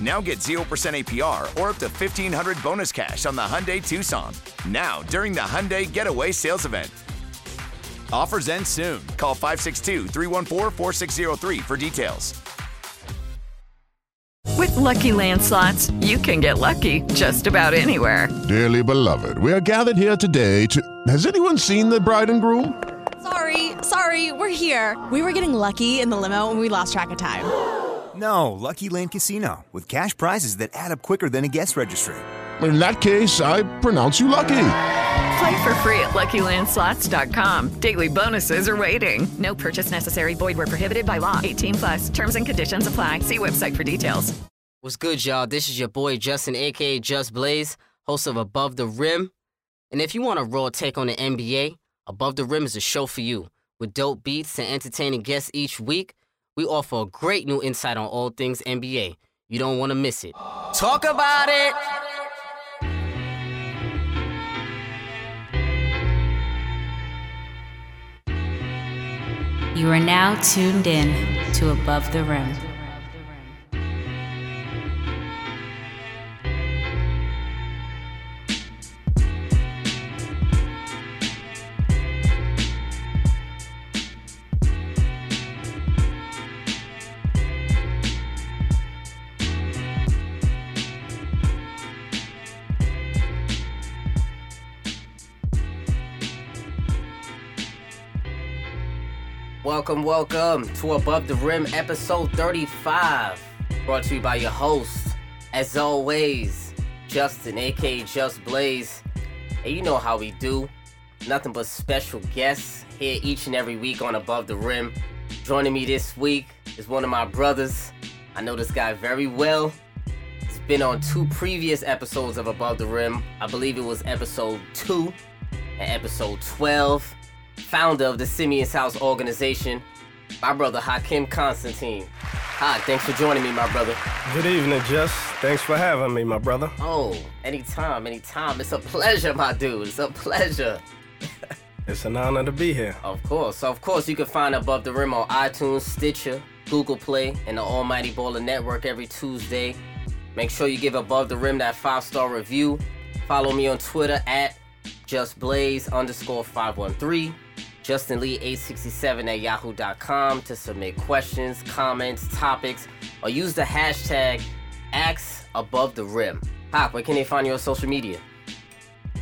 Now get 0% APR or up to 1500 bonus cash on the Hyundai Tucson. Now, during the Hyundai Getaway Sales Event. Offers end soon. Call 562 314 4603 for details. With Lucky Land slots, you can get lucky just about anywhere. Dearly beloved, we are gathered here today to. Has anyone seen the bride and groom? Sorry, sorry, we're here. We were getting lucky in the limo and we lost track of time. No, Lucky Land Casino, with cash prizes that add up quicker than a guest registry. In that case, I pronounce you lucky. Play for free at LuckyLandSlots.com. Daily bonuses are waiting. No purchase necessary. Void where prohibited by law. 18 plus. Terms and conditions apply. See website for details. What's good, y'all? This is your boy Justin, aka Just Blaze, host of Above the Rim. And if you want a raw take on the NBA, Above the Rim is a show for you. With dope beats and entertaining guests each week, we offer a great new insight on all things NBA. You don't want to miss it. Talk about it! You are now tuned in to Above the Rim. Welcome, welcome to Above the Rim, episode 35. Brought to you by your host, as always, Justin, aka Just Blaze. And you know how we do. Nothing but special guests here each and every week on Above the Rim. Joining me this week is one of my brothers. I know this guy very well. He's been on two previous episodes of Above the Rim. I believe it was episode 2 and episode 12 founder of the Simeon's House organization, my brother Hakim Constantine. Hi, thanks for joining me, my brother. Good evening, Jess. Thanks for having me, my brother. Oh, anytime, anytime. It's a pleasure, my dude. It's a pleasure. It's an honor to be here. Of course, So, of course, you can find Above the Rim on iTunes, Stitcher, Google Play, and the Almighty Baller Network every Tuesday. Make sure you give Above the Rim that five star review. Follow me on Twitter at justblaze underscore 513. Justin Lee 867 at yahoo.com to submit questions, comments, topics, or use the hashtag Axe Above the Rim. Hawk, where can they find you on social media?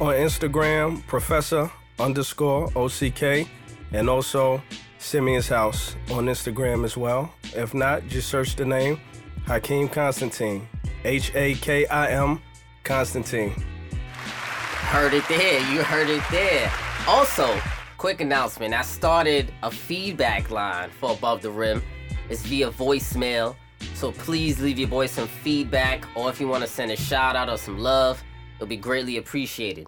On Instagram, Professor underscore OCK, and also Simeon's House on Instagram as well. If not, just search the name Hakim Constantine. H A K I M Constantine. Heard it there. You heard it there. Also, quick announcement. I started a feedback line for Above the Rim. It's via voicemail. So please leave your boy some feedback, or if you want to send a shout out or some love, it'll be greatly appreciated.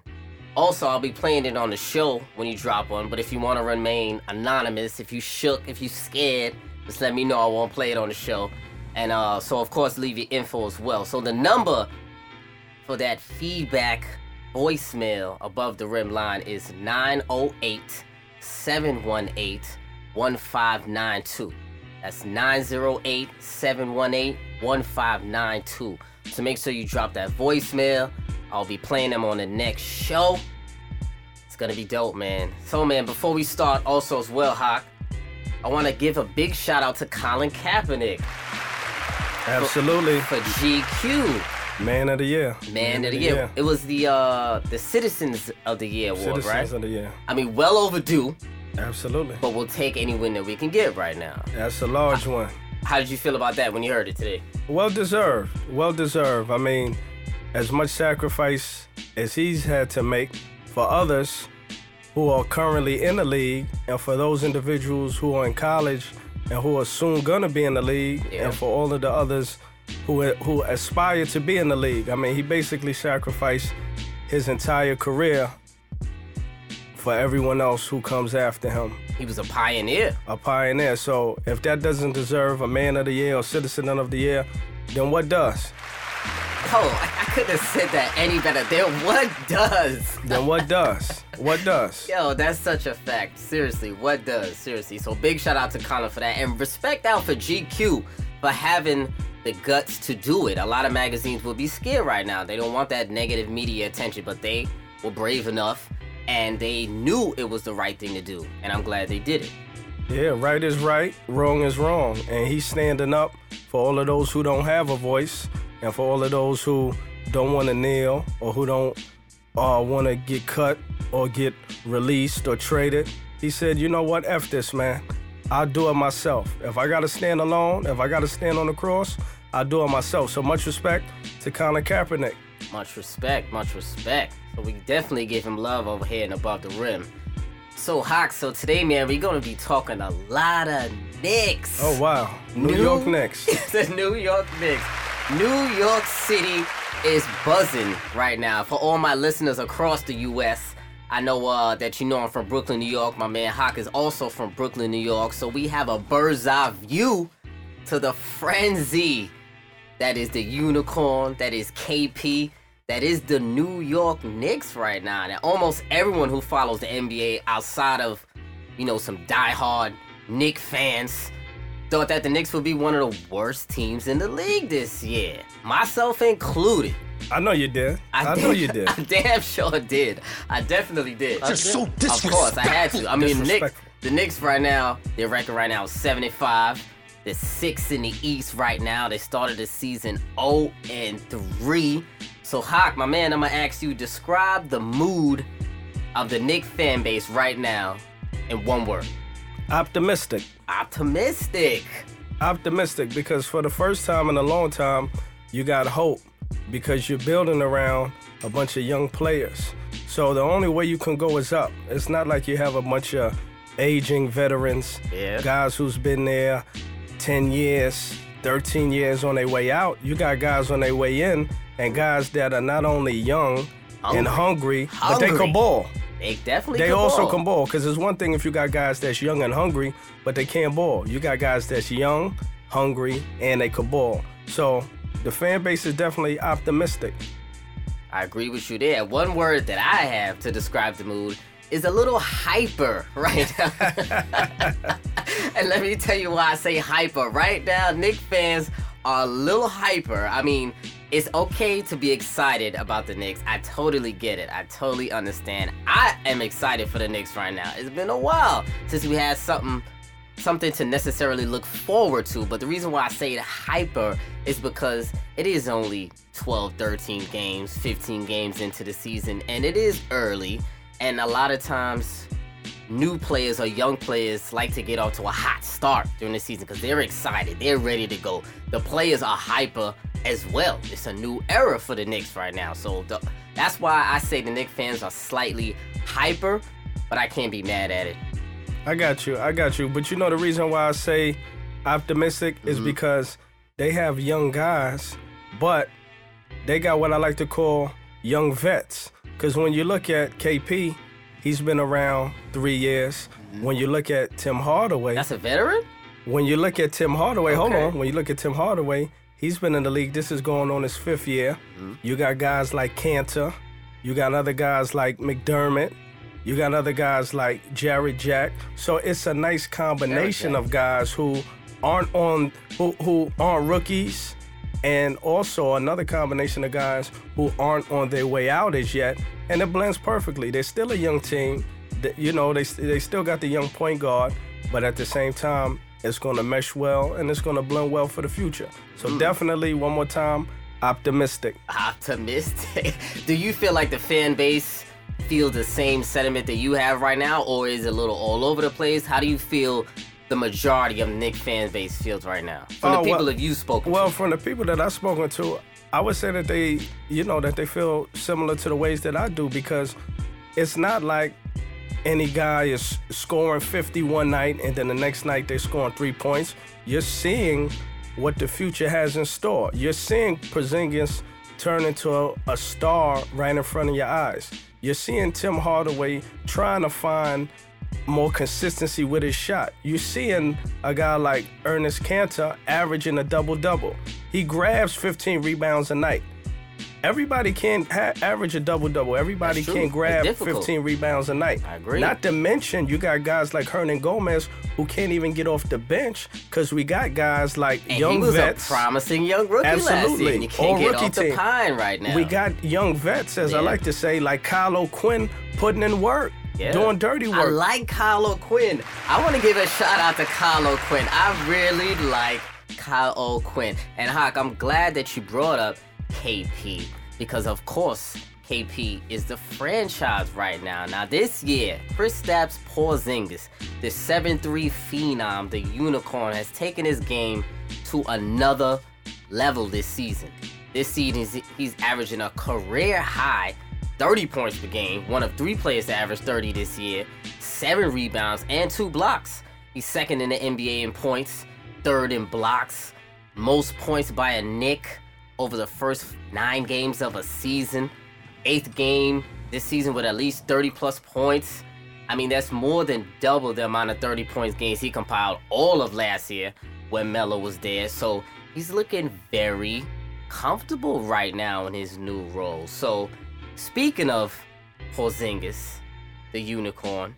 Also, I'll be playing it on the show when you drop one, but if you want to remain anonymous, if you shook, if you scared, just let me know. I won't play it on the show. And uh, so, of course, leave your info as well. So the number for that feedback voicemail above the rim line is 908 718 1592. That's 908 718 1592. So make sure you drop that voicemail. I'll be playing them on the next show. It's gonna be dope, man. So, man, before we start, also as well, Hawk, I want to give a big shout out to Colin Kaepernick. Absolutely. For, for GQ. Man of the year. Man, of the year. It was the uh the Citizens of the Year award, Citizens right? of the year. I mean, well overdue, Absolutely. but we'll take any win that we can get right now. That's a large one. How did you feel about that when you heard it today? Well deserved. Well deserved. I mean, as much sacrifice as he's had to make for others who are currently in the league, and for those individuals who are in college and who are soon gonna be in the league, Yeah. and for all of the others who who aspire to be in the league. I mean, he basically sacrificed his entire career for everyone else who comes after him. He was a pioneer. A pioneer. So if that doesn't deserve a man of the year or citizen of the year, then what does? Oh, I, couldn't have said that any better. Then what does? Then what does? What does? Yo, that's such a fact. Seriously, what does? Seriously. So big shout out to Colin for that. And respect out for GQ for having the guts to do it. A lot of magazines will be scared right now. They don't want that negative media attention, but they were brave enough and they knew it was the right thing to do. And I'm glad they did it. Yeah, right is right, wrong is wrong. And he's standing up for all of those who don't have a voice and for all of those who don't want to kneel or who don't uh, want to get cut or get released or traded. He said, you know what, F this, man. I'll do it myself. If I got to stand alone, if I got to stand on the cross, I'll do it myself. So much respect to Colin Kaepernick. Much respect, much respect. So we definitely give him love over here and above the rim. So Hawk, so today, man, we're gonna be talking a lot of Knicks. Oh, wow. New, York Knicks. the New York Knicks. New York City is buzzing right now. For all my listeners across the U.S., I know uh, that you know I'm from Brooklyn, New York. My man Hawk is also from Brooklyn, New York. So we have a bird's eye view to the frenzy that is the unicorn, that is KP, that is the New York Knicks right now. And almost everyone who follows the NBA outside of, you know, some diehard Knick fans thought that the Knicks would be one of the worst teams in the league this year. Myself included. I know you did. I, know you did. I damn sure did. I definitely did. Just so disrespectful. Of course, I had to. I mean, the Knicks, the Knicks right now, their record right now is 75. They're six in the East right now. They started the season 0 and 3. So, Hawk, my man, I'm gonna ask you describe the mood of the Knicks fan base right now in one word. Optimistic. Optimistic. optimistic because for the first time in a long time, you got hope because you're building around a bunch of young players. So the only way you can go is up. It's not like you have a bunch of aging veterans, Yeah. guys who's been there 10 years, 13 years on their way out. You got guys on their way in and guys that are not only young and hungry, but they can ball. They definitely They can also ball. can ball because it's one thing if you got guys that's young and hungry, but they can't ball. You got guys that's young, hungry, and they can ball. So the fan base is definitely optimistic. I agree with you there. One word that I have to describe the mood is a little hyper right now. and let me tell you why I say hyper. Right now, Knick fans are a little hyper. I mean, it's okay to be excited about the Knicks. I totally get it. I totally understand. I am excited for the Knicks right now. It's been a while since we had something something to necessarily look forward to. But the reason why I say it hyper is because it is only 12, 13 games, 15 games into the season, and it is early. And a lot of times, new players or young players like to get off to a hot start during the season because they're excited, they're ready to go. The players are hyper as well. It's a new era for the Knicks right now. So the, that's why I say the Knicks fans are slightly hyper, but I can't be mad at it. I got you. I got you. But you know the reason why I say optimistic is Mm-hmm. because they have young guys, but they got what I like to call young vets. Because when you look at KP, he's been around three years. When you look at Tim Hardaway, Mm-hmm. That's a veteran? when you look at Tim Hardaway, hold on. When you look at Tim Hardaway, he's been in the league. This is going on his fifth year. Mm-hmm. You got guys like Kanter. You got other guys like McDermott. You got other guys like Jarrett Jack. So it's a nice combination of guys who aren't on who who aren't rookies, and also another combination of guys who aren't on their way out as yet. And it blends perfectly. They're still a young team. You know, they they still got the young point guard, but at the same time, it's going to mesh well and it's going to blend well for the future. So hmm. definitely, one more time, optimistic. optimistic. Do you feel like the fan base feel the same sentiment that you have right now, or is it a little all over the place? How do you feel the majority of Knick fan base feels right now? From Oh, the people well- that you've spoken Well, to. from the people that I've spoken to, I would say that they, you know, that they feel similar to the ways that I do because it's not like any guy is scoring 50 one night and then the next night they're scoring three points. You're seeing what the future has in store. You're seeing Porzingis turn into a, a star right in front of your eyes. You're seeing Tim Hardaway trying to find more consistency with his shot. You're seeing a guy like Ernest Kanter averaging a double double. He grabs 15 rebounds a night. Everybody can't ha- average a double double. Everybody can't grab 15 rebounds a night. I agree. Not to mention, you got guys like Hernangomez who can't even get off the bench because we got guys like and young he was vets. a promising young rookie. Absolutely. You can't All get rookie off the team. pine right now. We got young vets, as I like to say, like Kyle O'Quinn putting in work, Yeah. doing dirty work. I like Kyle O'Quinn. I want to give a shout out to Kyle O'Quinn. I really like Kyle O'Quinn. And Hawk, I'm glad that you brought up KP because, of course, KP is the franchise right now. Now, this year, Kristaps Porzingis, the 7-3 phenom, the unicorn, has taken his game to another level this season. This season, he's averaging a career high 30 points per game, one of three players to average 30 this year, seven rebounds, and two blocks. He's second in the NBA in points, third in blocks, most points by a Knick over the first nine games of a season, eighth game this season with at least 30 plus points. I mean, that's more than double the amount of 30 points games he compiled all of last year when Melo was there. So he's looking very comfortable right now in his new role. So speaking of Porzingis, the unicorn,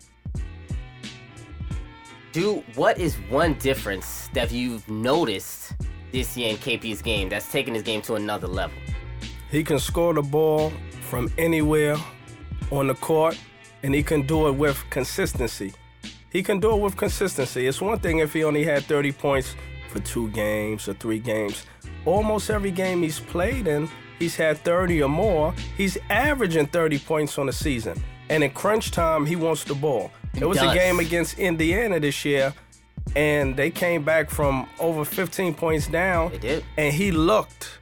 do what is one difference that you've noticed this year in KP's game that's taken his game to another level? He can score the ball from anywhere on the court, and he can do it with consistency. He can do it with consistency. It's one thing if he only had 30 points for two games or three games. Almost every game he's played in, he's had 30 or more. He's averaging 30 points on the season. And in crunch time, he wants the ball. It was does. a game against Indiana this year, and they came back from over 15 points down. They did. And he looked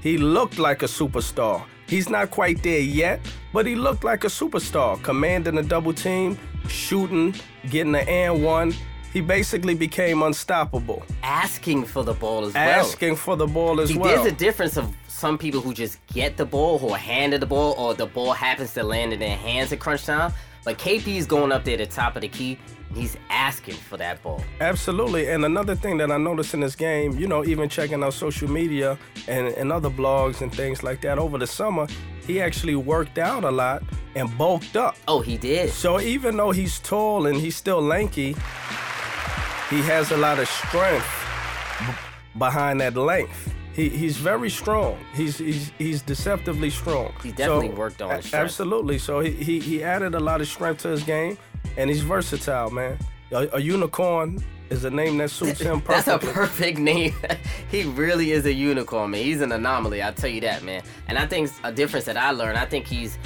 he looked like a superstar. He's not quite there yet, but he looked like a superstar, commanding a double team, shooting, getting the and one. He basically became unstoppable, Asking for the ball as well. asking for the ball as See, well. There's a difference of some people who just get the ball, who are handed the ball, or the ball happens to land in their hands at crunch time. But KP is going up there at the top of the key. and He's asking for that ball. Absolutely. And another thing that I noticed in this game, you know, even checking out social media and, and other blogs and things like that over the summer, he actually worked out a lot and bulked up. Oh, he did. So even though he's tall and he's still lanky, he has a lot of strength behind that length. He, he's very strong. He's, he's he's deceptively strong. He definitely So, worked on his strength. Absolutely. So he, he he added a lot of strength to his game, and he's versatile, man. A, a unicorn is a name that suits him perfectly. That's a perfect name. he really is a unicorn, man. He's an anomaly, I'll tell you that, man. And I think a difference that I learned, I think he's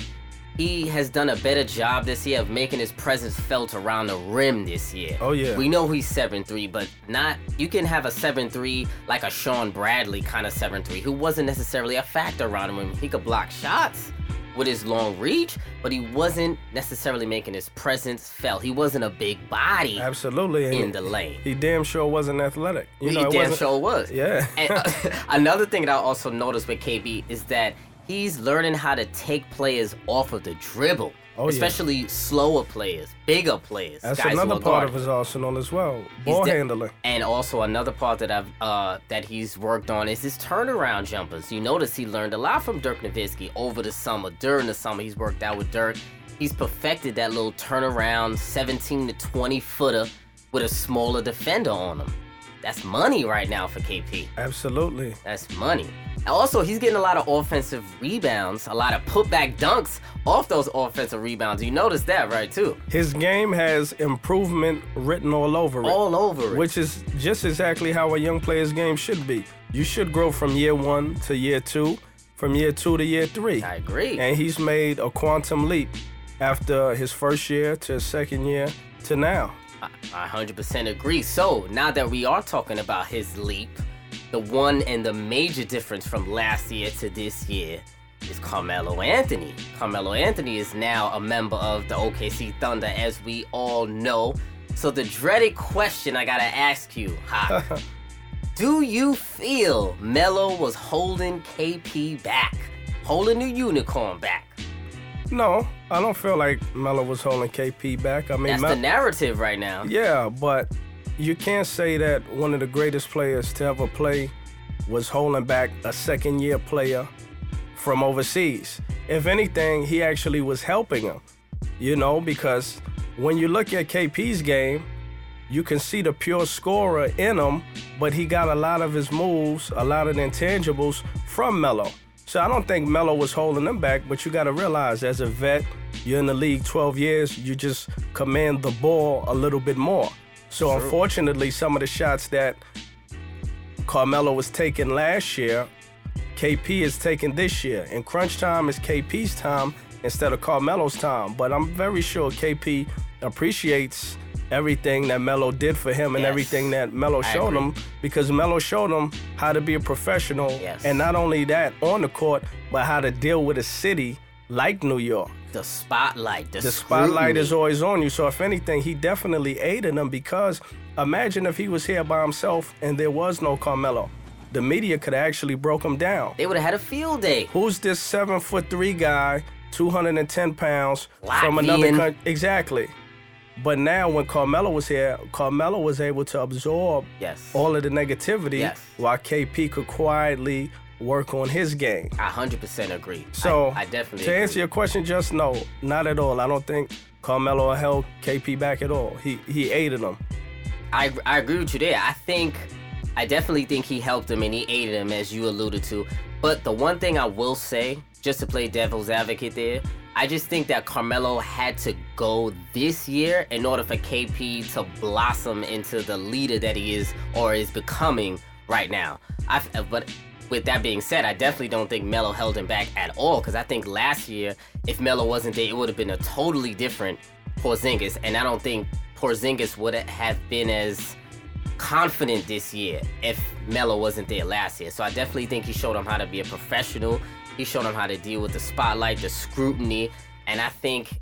he has done a better job this year of making his presence felt around the rim this year. Oh, yeah. We know he's seven three, but not you can have a seven three like a Shawn Bradley kind of seven three who wasn't necessarily a factor around him. He could block shots with his long reach, but he wasn't necessarily making his presence felt. He wasn't a big body Absolutely. in the lane. He damn sure wasn't athletic. You he know, it damn wasn't- sure was. Yeah. and uh, another thing that I also noticed with KP is that he's learning how to take players off of the dribble. Oh, yeah. especially slower players, bigger players. That's another part of his arsenal as well. Ball de- handling. And also another part that I've uh, that he's worked on is his turnaround jumpers. You notice he learned a lot from Dirk Nowitzki over the summer. During the summer, he's worked out with Dirk. He's perfected that little turnaround 17 to 20 footer with a smaller defender on him. That's money right now for KP. Absolutely. That's money. Also, he's getting a lot of offensive rebounds, a lot of putback dunks off those offensive rebounds. You notice that, right, too? His game has improvement written all over it. All over it. Which is just exactly how a young player's game should be. You should grow from year one to year two, from year two to year three. I agree. And he's made a quantum leap after his first year to his second year to now. I 100% agree. So now that we are talking about his leap, the one and the major difference from last year to this year is Carmelo Anthony. Carmelo Anthony is now a member of the OKC Thunder, as we all know. So the dreaded question I gotta ask you, Hawk, do you feel Melo was holding KP back, holding the unicorn back? No, I don't feel like Melo was holding KP back. I mean, That's Mel- the narrative right now. Yeah, but you can't say that one of the greatest players to ever play was holding back a second year player from overseas. If anything, he actually was helping him, you know, because when you look at KP's game, you can see the pure scorer in him, but he got a lot of his moves, a lot of the intangibles from Melo. So I don't think Melo was holding them back, but you got to realize as a vet, you're in the league 12 years, you just command the ball a little bit more. So True. unfortunately, some of the shots that Carmelo was taking last year, KP is taking this year. And crunch time is KP's time instead of Carmelo's time. But I'm very sure KP appreciates everything that Melo did for him and Yes. everything that Melo showed him because Melo showed him how to be a professional Yes. and not only that on the court, but how to deal with a city like New York. The spotlight, the, The spotlight is always on you. So if anything, he definitely aided him because imagine if he was here by himself and there was no Carmelo. The media could have actually broke him down. They would have had a field day. Who's this seven foot three guy, 210 pounds from another country? Exactly. But now when Carmelo was here, Carmelo was able to absorb Yes. all of the negativity Yes. while KP could quietly work on his game. I 100% agree. So I, I definitely to agree. answer your question, just no, not at all. I don't think Carmelo held KP back at all. He he aided him. I, I agree with you there. I think, I definitely think he helped him and he aided him, as you alluded to. But the one thing I will say, just to play devil's advocate there, I just think that Carmelo had to go this year in order for KP to blossom into the leader that he is or is becoming right now. I, but with that being said, I definitely don't think Melo held him back at all because I think last year, if Melo wasn't there, it would have been a totally different Porzingis, and I don't think Porzingis would have been as confident this year if Melo wasn't there last year. So I definitely think he showed him how to be a professional. He showed him how to deal with the spotlight, the scrutiny, and I think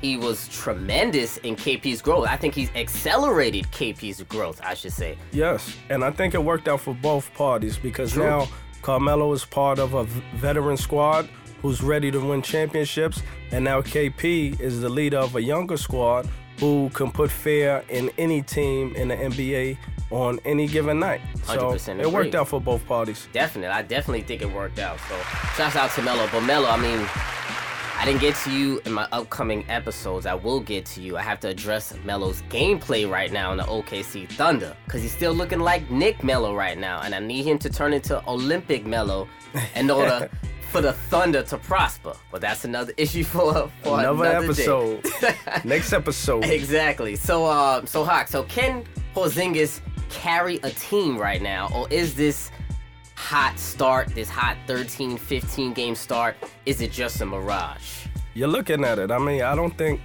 he was tremendous in KP's growth. I think he's accelerated KP's growth, I should say. Yes, and I think it worked out for both parties because True. now Carmelo is part of a veteran squad who's ready to win championships, and now KP is the leader of a younger squad who can put fear in any team in the NBA on any given night. So 100% it worked out for both parties. Definitely. I definitely think it worked out. So shouts out to Melo. But Melo, I mean, I didn't get to you in my upcoming episodes. I will get to you. I have to address Melo's gameplay right now in the OKC Thunder. Because he's still looking like Knick Melo right now. And I need him to turn into Olympic Melo in order for the Thunder to prosper. But that's another issue for, for Another another, episode. Next episode. Exactly. So, uh, so Hawk. So, can Porzingis carry a team right now, or is this hot start, this hot 13, 15 game start, is it just a mirage? You're looking at it. I mean, I don't think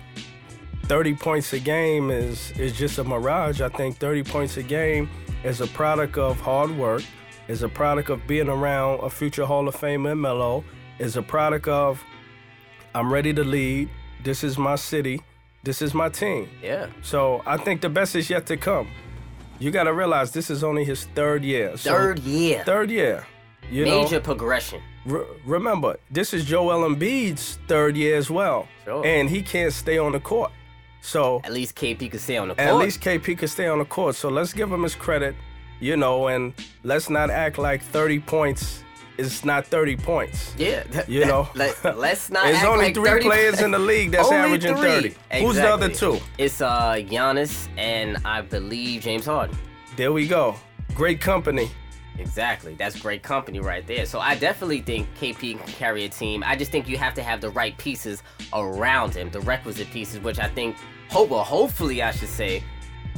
30 points a game is is just a mirage. I think 30 points a game is a product of hard work, is a product of being around a future Hall of Famer in Melo, is a product of I'm ready to lead. This is my city. This is my team. Yeah. So I think the best is yet to come. You got to realize this is only his third year. So- Third year. Third year. You know, Major progression. Re- remember, this is Joel Embiid's third year as well, Sure. and he can't stay on the court. So At least KP could stay on the court. at least KP can stay on the court. So let's give him his credit, you know, and let's not act like 30 points is not 30 points. Yeah. th- You know, Let, us not. There's only like three 30 players in the league that's averaging three. 30. Who's the other two? It's uh Giannis and I believe James Harden. There we go. Great company. Exactly. That's great company right there. So I definitely think KP can carry a team. I just think you have to have the right pieces around him, the requisite pieces, which I think, hope, well, hopefully, I should say,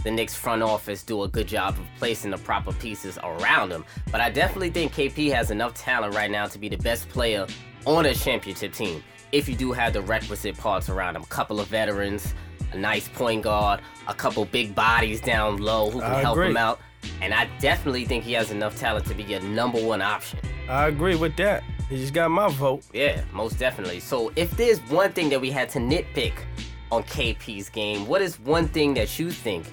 the Knicks front office do a good job of placing the proper pieces around him. But I definitely think KP has enough talent right now to be the best player on a championship team. If you do have the requisite parts around him, a couple of veterans, a nice point guard, a couple big bodies down low who can I help agree. him out. And I definitely think he has enough talent to be your number one option. I agree with that. He just got my vote. Yeah, most definitely. So if there's one thing that we had to nitpick on KP's game, what is one thing that you think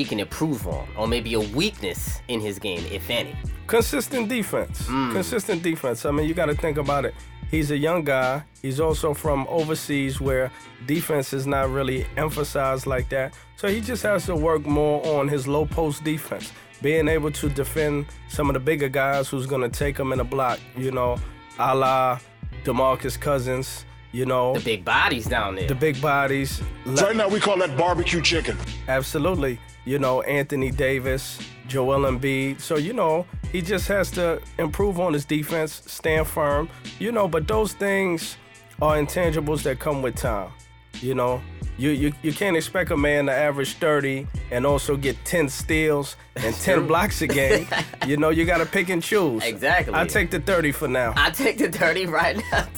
he can improve on? Or maybe a weakness in his game, if any? Consistent defense. Mm. Consistent defense. I mean, you got to think about it. He's a young guy. He's also from overseas where defense is not really emphasized like that. So he just has to work more on his low post defense, being able to defend some of the bigger guys who's going to take him in a block, you know, a la DeMarcus Cousins, you know. The big bodies down there. The big bodies. Right now, we call that barbecue chicken. Absolutely. You know, Anthony Davis, Joel Embiid. So, you know, he just has to improve on his defense, stand firm, you know, but those things are intangibles that come with time. You know, you, you, you can't expect a man to average 30 and also get 10 steals and 10 blocks a game. you know, you got to pick and choose. Exactly. I take the 30 for now. I take the 30 right now.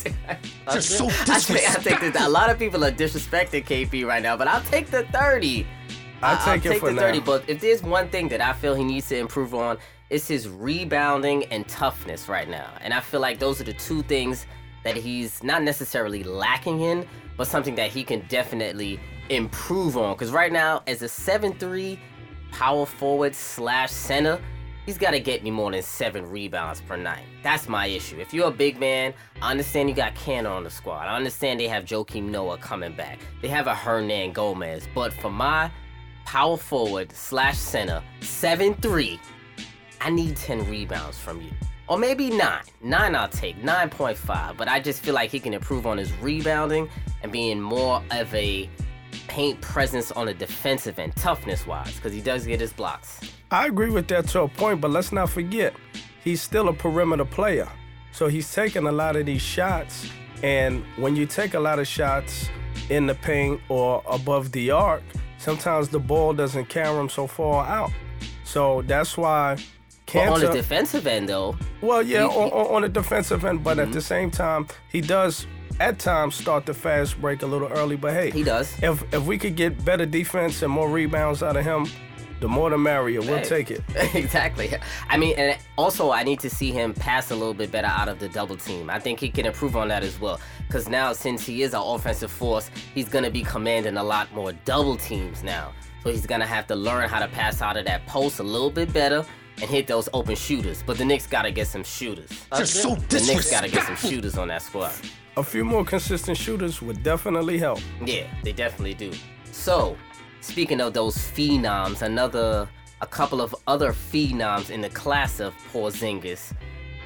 Just so I take, I take the, a lot of people are disrespecting KP right now, but I'll take the 30. I I'll take it take for the 30. now. But if there's one thing that I feel he needs to improve on, it's his rebounding and toughness right now. And I feel like those are the two things that he's not necessarily lacking in, but something that he can definitely improve on. Because right now, as a 7 3 power forward slash center, he's got to get me more than seven rebounds per night. That's my issue. If you're a big man, I understand you got Cannon on the squad. I understand they have Joakim Noah coming back. They have a Hernangomez. But for my power forward slash center, 7 3, I need 10 rebounds from you. Or maybe 9. 9 I'll take, 9.5. But I just feel like he can improve on his rebounding and being more of a paint presence on the defensive end, toughness wise, because he does get his blocks. I agree with that to a point, but let's not forget, he's still a perimeter player. So he's taking a lot of these shots, and when you take a lot of shots in the paint or above the arc, sometimes the ball doesn't carry him so far out. So that's why But on the defensive end, though, Well, yeah, He- on, on on the defensive end, but Mm-hmm. at the same time, he does at times start the fast break a little early. But hey, He does. If if we could get better defense and more rebounds out of him, the more the merrier. We'll Hey. take it. exactly. I mean, and also I need to see him pass a little bit better out of the double team. I think he can improve on that as well. Because now, since he is an offensive force, he's gonna be commanding a lot more double teams now. So he's gonna have to learn how to pass out of that post a little bit better and hit those open shooters. But the Knicks gotta get some shooters. Just so disrespectful. the Knicks gotta get some shooters on that squad. A few more consistent shooters would definitely help. Yeah, they definitely do. So, speaking of those phenoms, another, a couple of other phenoms in the class of Porzingis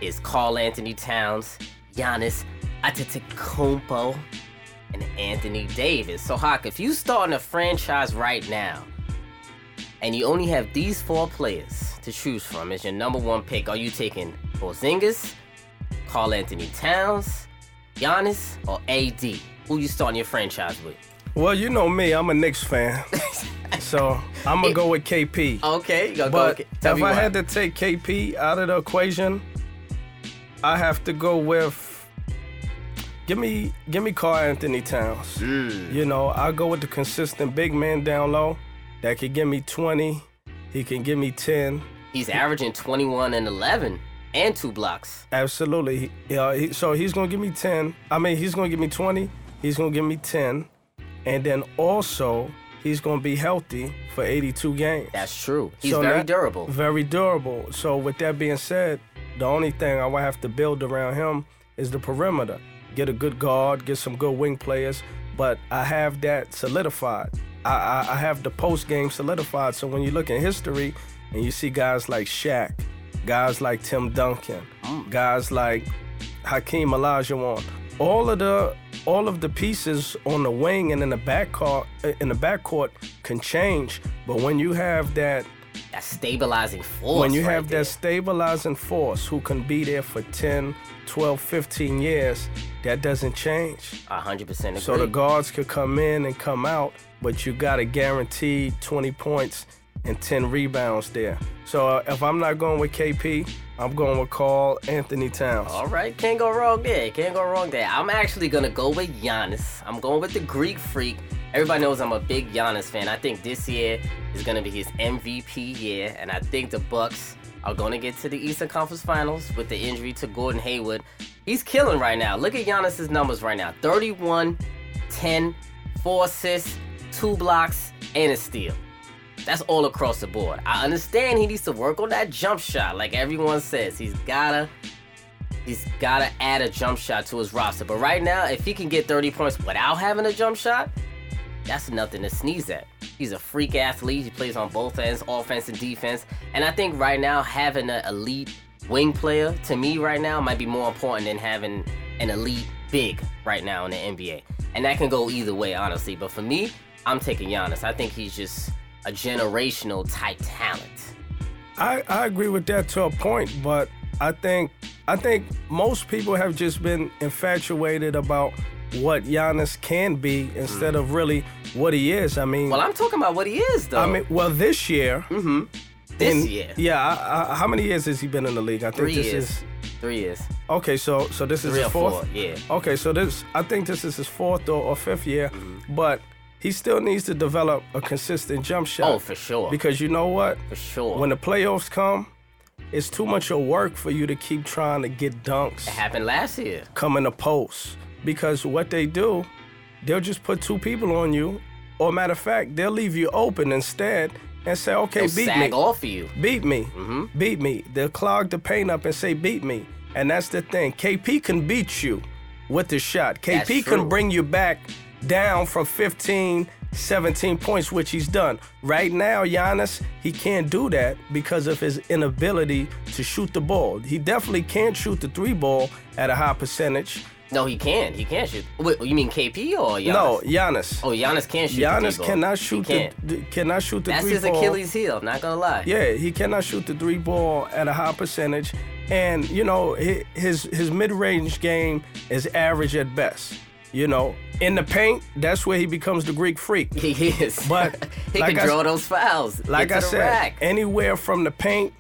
is Karl-Anthony Towns, Giannis Antetokounmpo, and Anthony Davis. So, Hawk, if you starting a franchise right now, and you only have these four players to choose from as your number one pick, are you taking Porzingis, Karl-Anthony Towns, Giannis, or AD? Who you starting your franchise with? Well, you know me, I'm a Knicks fan, so I'm gonna go with KP. Okay, you gotta But go. with- Tell if I why. had to take KP out of the equation, I have to go with give me give me Karl-Anthony Towns. Hmm. You know, I go with the consistent big man down low that could give me 20. He can give me 10. He's averaging 21 and 11 and two blocks. Absolutely. Yeah, he, so he's gonna give me 10. I mean, he's gonna give me 20. He's gonna give me 10, and then also he's gonna be healthy for 82 games. That's true. He's So very that- durable. Very durable. So with that being said, the only thing I would have to build around him is the perimeter. Get a good guard, get some good wing players, but I have that solidified. I, I, I have the post game solidified. So when you look at history and you see guys like Shaq, guys like Tim Duncan, mm. guys like Hakeem Olajuwon, all of the all of the pieces on the wing and in the back court, in the backcourt can change. But when you have that That stabilizing force. when you right have there. that stabilizing force who can be there for 10, 12, 15 years, that doesn't change. A 100% agree. So the guards could come in and come out, but you got a guaranteed 20 points and 10 rebounds there. So uh, if I'm not going with KP, I'm going with Carl Anthony Towns. All right, can't go wrong there. Can't go wrong there. I'm actually gonna go with Giannis. I'm going with the Greek freak, Everybody knows I'm a big Giannis fan. I think this year is gonna be his MVP year, and I think the Bucks are gonna get to the Eastern Conference Finals with the injury to Gordon Hayward. He's killing right now. Look at Giannis's numbers right now: 31, 10, 4 assists, two blocks, and a steal. That's all across the board. I understand he needs to work on that jump shot, like everyone says. He's gotta he's gotta add a jump shot to his roster. But right now, if he can get 30 points without having a jump shot, that's nothing to sneeze at. He's a freak athlete. He plays on both ends, offense and defense. And I think right now having an elite wing player to me right now might be more important than having an elite big right now in the NBA. And that can go either way, honestly. But for me, I'm taking Giannis. I think he's just a generational type talent. I, I agree with that to a point, but I think I think most people have just been infatuated about what Giannis can be instead Mm. of really what he is. I mean, Well, I'm talking about what he is, though. I mean, well, this year. Mm-hmm. This in- year. Yeah. I, I, how many years has he been in the league? I think Three this years. is. Three years. Okay, so so this is Three his or fourth. four, yeah. Okay, so this I think this is his fourth or, or fifth year, Mm-hmm. but he still needs to develop a consistent jump shot. Oh, for sure. Because you know what? For sure. When the playoffs come, it's too much of work for you to keep trying to get dunks. It happened last year. Come in the post. Because what they do, they'll just put two people on you, or matter of fact, they'll leave you open instead and say, okay, They'll beat sag me. off of you. Beat me. Mm-hmm. Beat me. They'll clog the paint up and say, beat me. And that's the thing. KP can beat you with the shot. KP can bring you back down from 15, 17 points, which he's done. Right now, Giannis, he can't do that because of his inability to shoot the ball. He definitely can't shoot the three ball at a high percentage. No, he can. He can shoot. Wait, you mean KP or Giannis? No, Giannis. Oh, Giannis can shoot. Giannis cannot He shoot can. the, the cannot shoot the That's three his ball. Achilles heel. Not gonna lie. Yeah, he cannot shoot the three ball at a high percentage, and you know his his mid range game is average at best. You know, in the paint, that's where he becomes the Greek freak. He is. But he like can I, draw those fouls. like I said, rack. anywhere from the paint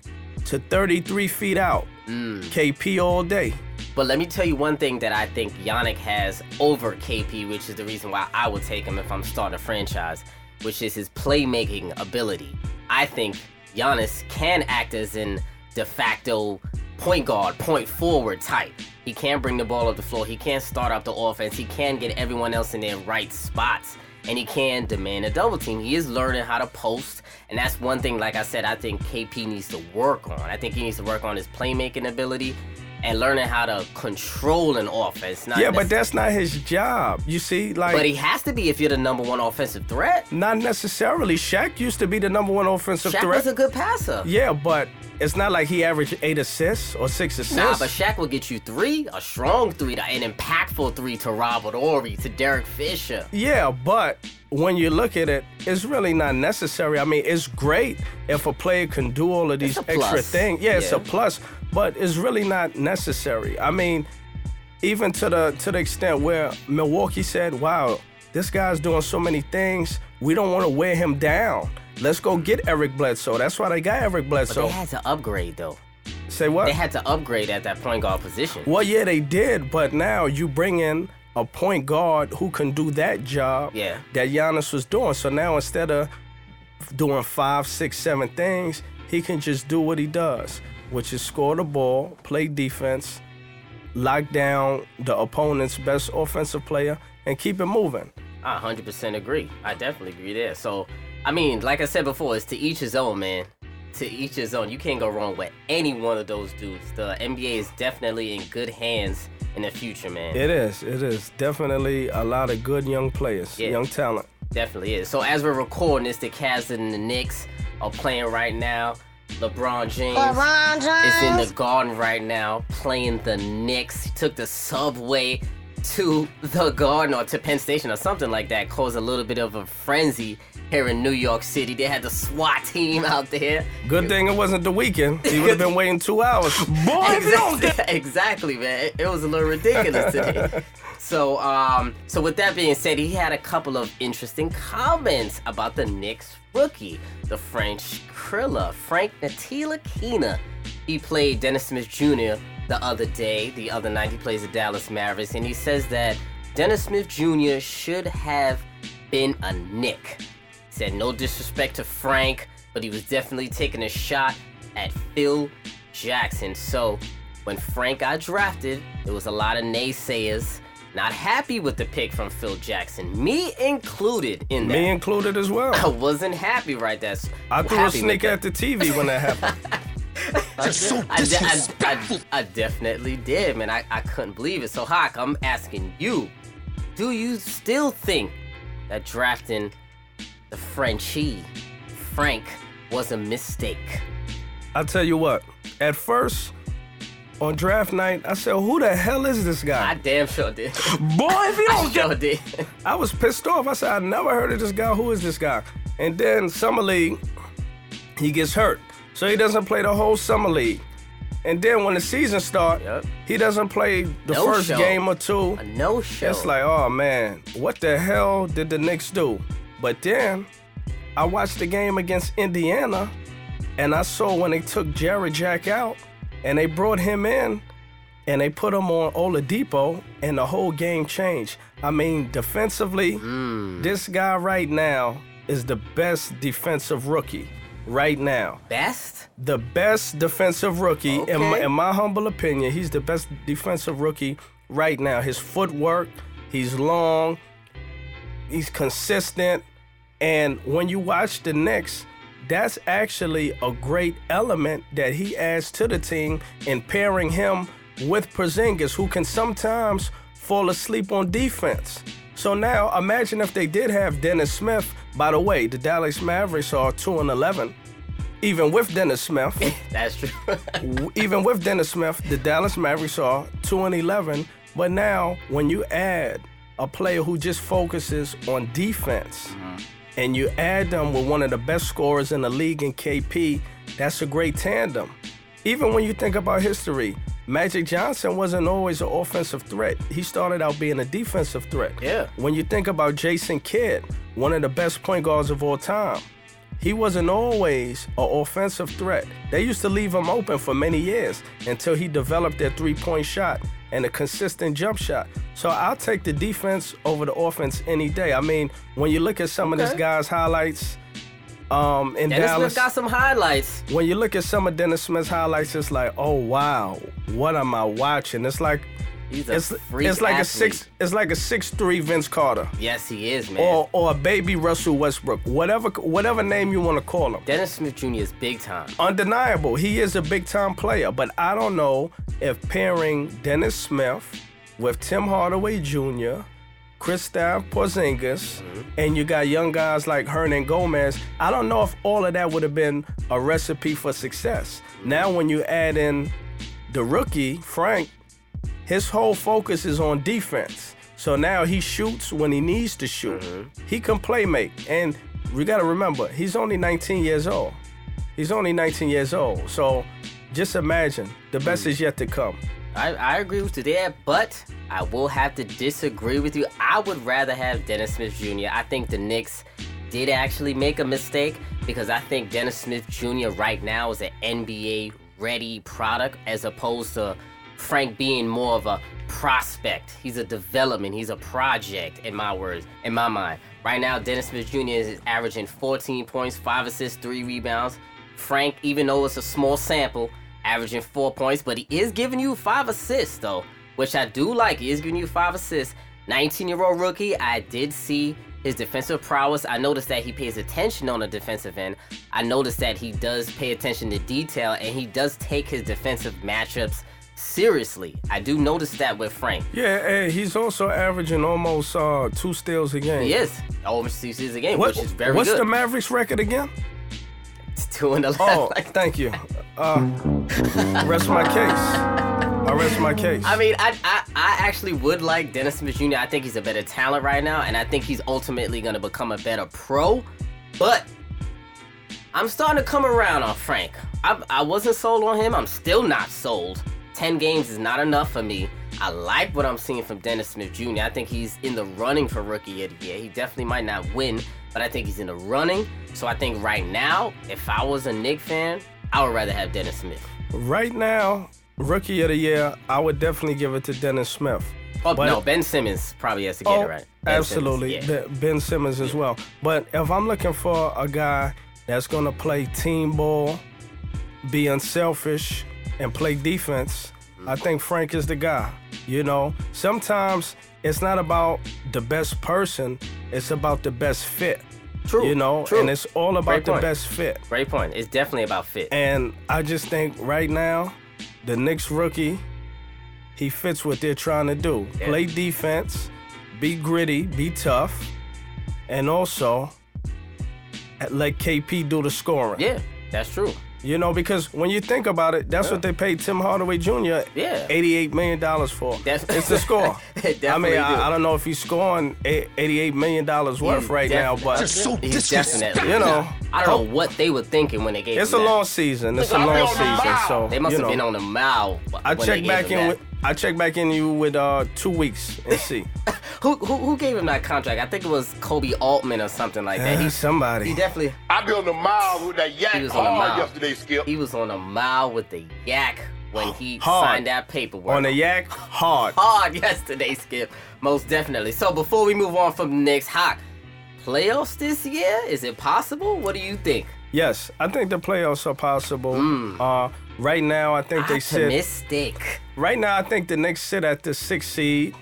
to 33 feet out, Mm. KP all day. But let me tell you one thing that I think Giannis has over KP, which is the reason why I would take him if I'm starting a franchise, which is his playmaking ability. I think Giannis can act as an de facto point guard, point forward type. He can bring the ball up the floor. He can start up the offense. He can get everyone else in their right spots. And he can demand a double team. He is learning how to post. And that's one thing, like I said, I think KP needs to work on. I think he needs to work on his playmaking ability and learning how to control an offense. Not yeah, but that's not his job. You see, like. but he has to be if you're the number one offensive threat. Not necessarily. Shaq used to be the number one offensive Shaq threat. was a good passer. Yeah, but it's not like he averaged eight assists or six assists. Nah, but Shaq will get you three, a strong three, an impactful three to Robert Horry, to Derek Fisher. Yeah, but when you look at it, it's really not necessary. I mean, it's great if a player can do all of these extra things. Yeah, it's a plus, but it's really not necessary. I mean, even to the to the extent where Milwaukee said, "Wow, this guy's doing so many things. We don't want to wear him down. Let's go get Eric Bledsoe." That's why they got Eric Bledsoe. But they had to upgrade though. Say what? They had to upgrade at that point guard position. Well, yeah, they did, but now you bring in a point guard who can do that job Yeah. that Giannis was doing. So now instead of doing five, six, seven things, he can just do what he does, which is score the ball, play defense, lock down the opponent's best offensive player, and keep it moving. I 100% agree. I definitely agree there. So, I mean, like I said before, it's to each his own, man. To each his own. You can't go wrong with any one of those dudes. The NBA is definitely in good hands in the future, man. It is. It is definitely a lot of good young players, Yeah. young talent. Definitely is. So as we're recording this, the Cavs and the Knicks are playing right now. LeBron James LeBron is in the garden right now playing the Knicks. He took the subway to the garden or to Penn Station or something like that. Caused a little bit of a frenzy here in New York City. They had the SWAT team out there. Good thing it wasn't the weekend. He would have been waiting two hours. Boy, Exactly, exactly, man. It, was a little ridiculous today. So, um, so with that being said, he had a couple of interesting comments about the Knicks rookie, the French Krilla, Frank Ntilikina. He played Dennis Smith Jr. the other day. The other night, he plays the Dallas Mavericks, and he says that Dennis Smith Jr. should have been a Knick. He said no disrespect to Frank, but he was definitely taking a shot at Phil Jackson. So when Frank got drafted, there was a lot of naysayers not happy with the pick from Phil Jackson, me included in that. Me included as well. I wasn't happy right there. I threw a sneak at the TV when that happened. That's so I, I, I, I, definitely did, man. I, I couldn't believe it. So, Hawk, I'm asking you, do you still think that drafting the Frenchie, Frank, was a mistake? I'll tell you what, at first, on draft night, I said, "Who the hell is this guy?" I damn sure did. Boy, if you don't I sure did. I was pissed off. I said, "I never heard of this guy. Who is this guy?" And then summer league, he gets hurt, so he doesn't play the whole summer league. And then when the season starts, yep. he doesn't play the no first show. game or two. A no show. It's like, oh man, what the hell did the Knicks do? But then I watched the game against Indiana, and I saw when they took Jarrett Jack out and they brought him in and they put him on Oladipo, and the whole game changed. I mean, defensively, mm. this guy right now is the best defensive rookie right now. Best? The best defensive rookie, okay. in, my, in my humble opinion, he's the best defensive rookie right now. His footwork, he's long, he's consistent, and when you watch the Knicks, that's actually a great element that he adds to the team in pairing him with Porzingis, who can sometimes fall asleep on defense. So now imagine if they did have Dennis Smith. By the way, the Dallas Mavericks are 2 and 11. Even with Dennis Smith. That's true. even with Dennis Smith, the Dallas Mavericks are 2 and 11. But now, when you add a player who just focuses on defense, mm-hmm and you add them with one of the best scorers in the league in KP, that's a great tandem. Even when you think about history, Magic Johnson wasn't always an offensive threat. He started out being a defensive threat. Yeah. When you think about Jason Kidd, one of the best point guards of all time, he wasn't always an offensive threat. They used to leave him open for many years until he developed that three point shot and a consistent jump shot. So I'll take the defense over the offense any day. I mean, when you look at some okay. of this guy's highlights, um, in Dennis Dallas, Smith got some highlights. When you look at some of Dennis Smith's highlights, it's like, oh wow, what am I watching? It's like He's a it's, freak it's like athlete. a six it's like a six three Vince Carter. Yes, he is, man. Or or a baby Russell Westbrook. Whatever whatever name you want to call him. Dennis Smith Jr. is big time. Undeniable. He is a big time player, but I don't know if pairing Dennis Smith with Tim Hardaway Jr., Kristaps Porzingis, mm-hmm. and you got young guys like Hernangomez. I don't know if all of that would have been a recipe for success. Now, when you add in the rookie Frank, his whole focus is on defense. So now he shoots when he needs to shoot. Mm-hmm. He can play make, and we got to remember he's only 19 years old. He's only 19 years old. So just imagine the best mm-hmm. is yet to come. I, I agree with you there, but I will have to disagree with you. I would rather have Dennis Smith Jr. I think the Knicks did actually make a mistake because I think Dennis Smith Jr. right now is an NBA ready product as opposed to Frank being more of a prospect. He's a development, he's a project, in my words, in my mind. Right now, Dennis Smith Jr. is averaging 14 points, 5 assists, 3 rebounds. Frank, even though it's a small sample, averaging four points, but he is giving you five assists though, which I do like. He is giving you five assists. 19 year old rookie, I did see his defensive prowess. I noticed that he pays attention on the defensive end. I noticed that he does pay attention to detail and he does take his defensive matchups seriously. I do notice that with Frank. Yeah, and he's also averaging almost uh, two steals a game. He is. Almost two steals a game, what, which is very what's good. What's the Mavericks record again? It's two and eleven. Oh, thank you. Uh, rest my case. I rest my case. I mean, I, I I actually would like Dennis Smith Jr. I think he's a better talent right now, and I think he's ultimately going to become a better pro. But I'm starting to come around on Frank. I, I wasn't sold on him. I'm still not sold. 10 games is not enough for me. I like what I'm seeing from Dennis Smith Jr. I think he's in the running for Rookie of the Year. He definitely might not win, but I think he's in the running. So I think right now, if I was a Knick fan, I would rather have Dennis Smith. Right now, Rookie of the Year, I would definitely give it to Dennis Smith. Oh But- no, Ben Simmons probably has to get Oh, it right. Ben absolutely. Simmons, yeah. Ben- Ben Simmons as well. But if I'm looking for a guy that's going to play team ball, be unselfish, and play defense, I think Frank is the guy. You know, sometimes it's not about the best person, it's about the best fit. True. You know, true. and it's all about the best fit. Great point. It's definitely about fit. And I just think right now, the Knicks rookie, he fits what they're trying to do. Yeah. Play defense, be gritty, be tough, and also let KP do the scoring. Yeah, that's true. You know, because when you think about it, that's what they paid Tim Hardaway Jr. Yeah. $88 million for. That's- it's the score. I mean. I, I don't know if he's scoring $88 million worth He's right now, definitely- but he's definitely. you know, I don't know what they were thinking when they gave. it's him a that. long season. It's a I'll be long season, so They must you have know. been on the mile. I when check back in that. with I check back in you with uh two weeks and see. Who, who who gave him that contract? I think it was Koby Altman or something like that. Uh, He, somebody. he definitely I be on the mile with that yak he was on a hard mile yesterday, Skip. He was on a mile with the yak when he Hard. signed that paperwork. On the yak, hard. hard yesterday, Skip. Most definitely. So before we move on from the Knicks hot playoffs this year, is it possible? What do you think? Yes, I think the playoffs are possible. Uh, right now, I think they sit. Right now, I think the Knicks sit at the sixth seed.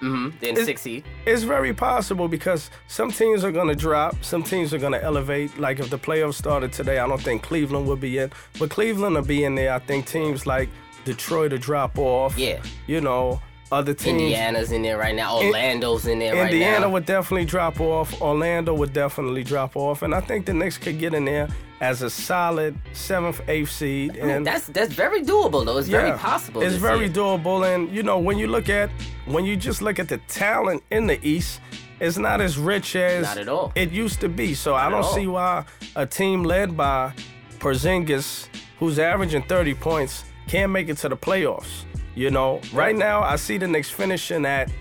Mm-hmm. Then Is- six seed. It's very possible because some teams are going to drop, some teams are going to elevate. Like if the playoffs started today, I don't think Cleveland would be in, but Cleveland will be in there. I think teams like Detroit will drop off. Yeah. You know, other teams. Indiana's in there right now. Orlando's in there right now. Indiana would definitely drop off. Orlando would definitely drop off, and I think the Knicks could get in there as a solid seventh, eighth seed. I mean, And that's that's very doable though. It's very possible. It's very year. doable, and you know when you look at when you just look at the talent in the East, it's not as rich as Not at all. it used to be. So I don't see why a team led by Porzingis, who's averaging 30 points, can't make it to the playoffs. You know, right now I see the Knicks finishing at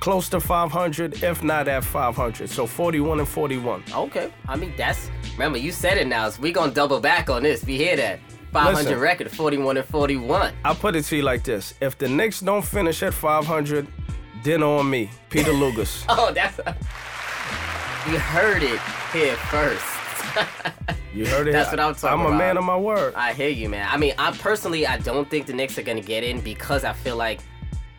close to 500, if not at 500. So 41 and 41. Okay. I mean, that's remember you said it now. So we gonna double back on this. We hear that 500 Listen. record, 41 and 41. I'll put it to you like this: If the Knicks don't finish at 500, dinner on me, Peter Luger's. Oh, that's you heard it here first. You heard it. That's what I'm talking I'm a about. man of my word. I hear you, man. I mean, I personally, I don't think the Knicks are gonna get in because I feel like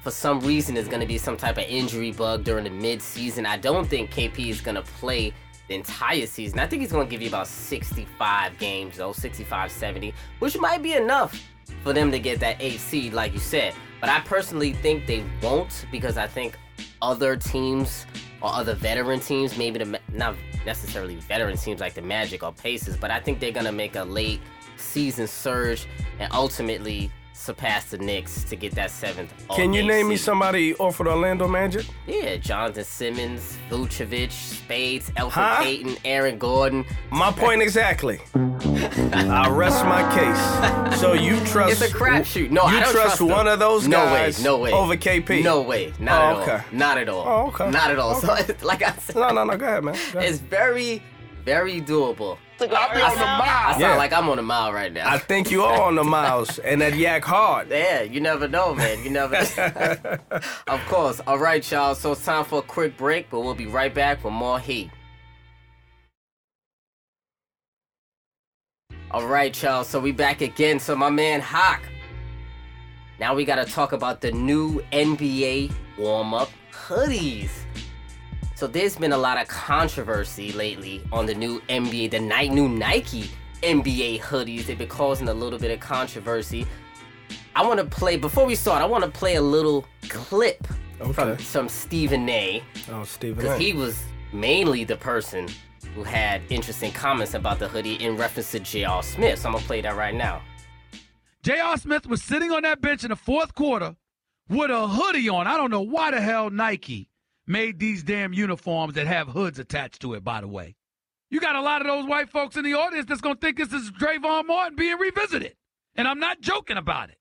for some reason there's gonna be some type of injury bug during the mid-season. I don't think KP is gonna play the entire season. I think he's gonna give you about 65 games, though, 65, 70, which might be enough for them to get that eight seed, like you said. But I personally think they won't because I think other teams or other veteran teams, maybe the not necessarily veteran teams like the Magic or Pacers, but I think they're gonna make a late season surge and ultimately surpass the Knicks to get that seventh. Can you name me somebody offered Orlando Magic? Yeah, Jonathan Simmons, Vucevic, Speights, Elfrid Huh? Payton, Aaron Gordon. My point exactly. I rest my case. So you trust? It's a crapshoot. No, you I don't trust, You trust one of those no guys way, no way. over KP? No way, not Oh, at okay. all. Not at all. Oh, okay. Not at all. Okay. it's- like I said, No, no, no. Go ahead, man. Go ahead. it's very, very doable. I be on the I mile. sound Yeah. like I'm on a mile right now. I think you are on the miles and that yak hard. Yeah, you never know, man. You never. of course. All right, y'all. So it's time for a quick break, but we'll be right back with more heat. All right, y'all. So we back again. So my man Hawk. Now we gotta talk about the new NBA warm-up hoodies. So there's been a lot of controversy lately on the new NBA, the night new Nike NBA hoodies. They've been causing a little bit of controversy. I want to play before we start. I want to play a little clip from Okay. some Stephen A. Oh, Stephen. Because A. he was mainly the person who had interesting comments about the hoodie in reference to J.R. Smith. So I'm gonna play that right now. J.R. Smith was sitting on that bench in the fourth quarter with a hoodie on. I don't know why the hell Nike made these damn uniforms that have hoods attached to it, by the way. You got a lot of those white folks in the audience that's going to think this is Trayvon Martin being revisited. And I'm not joking about it.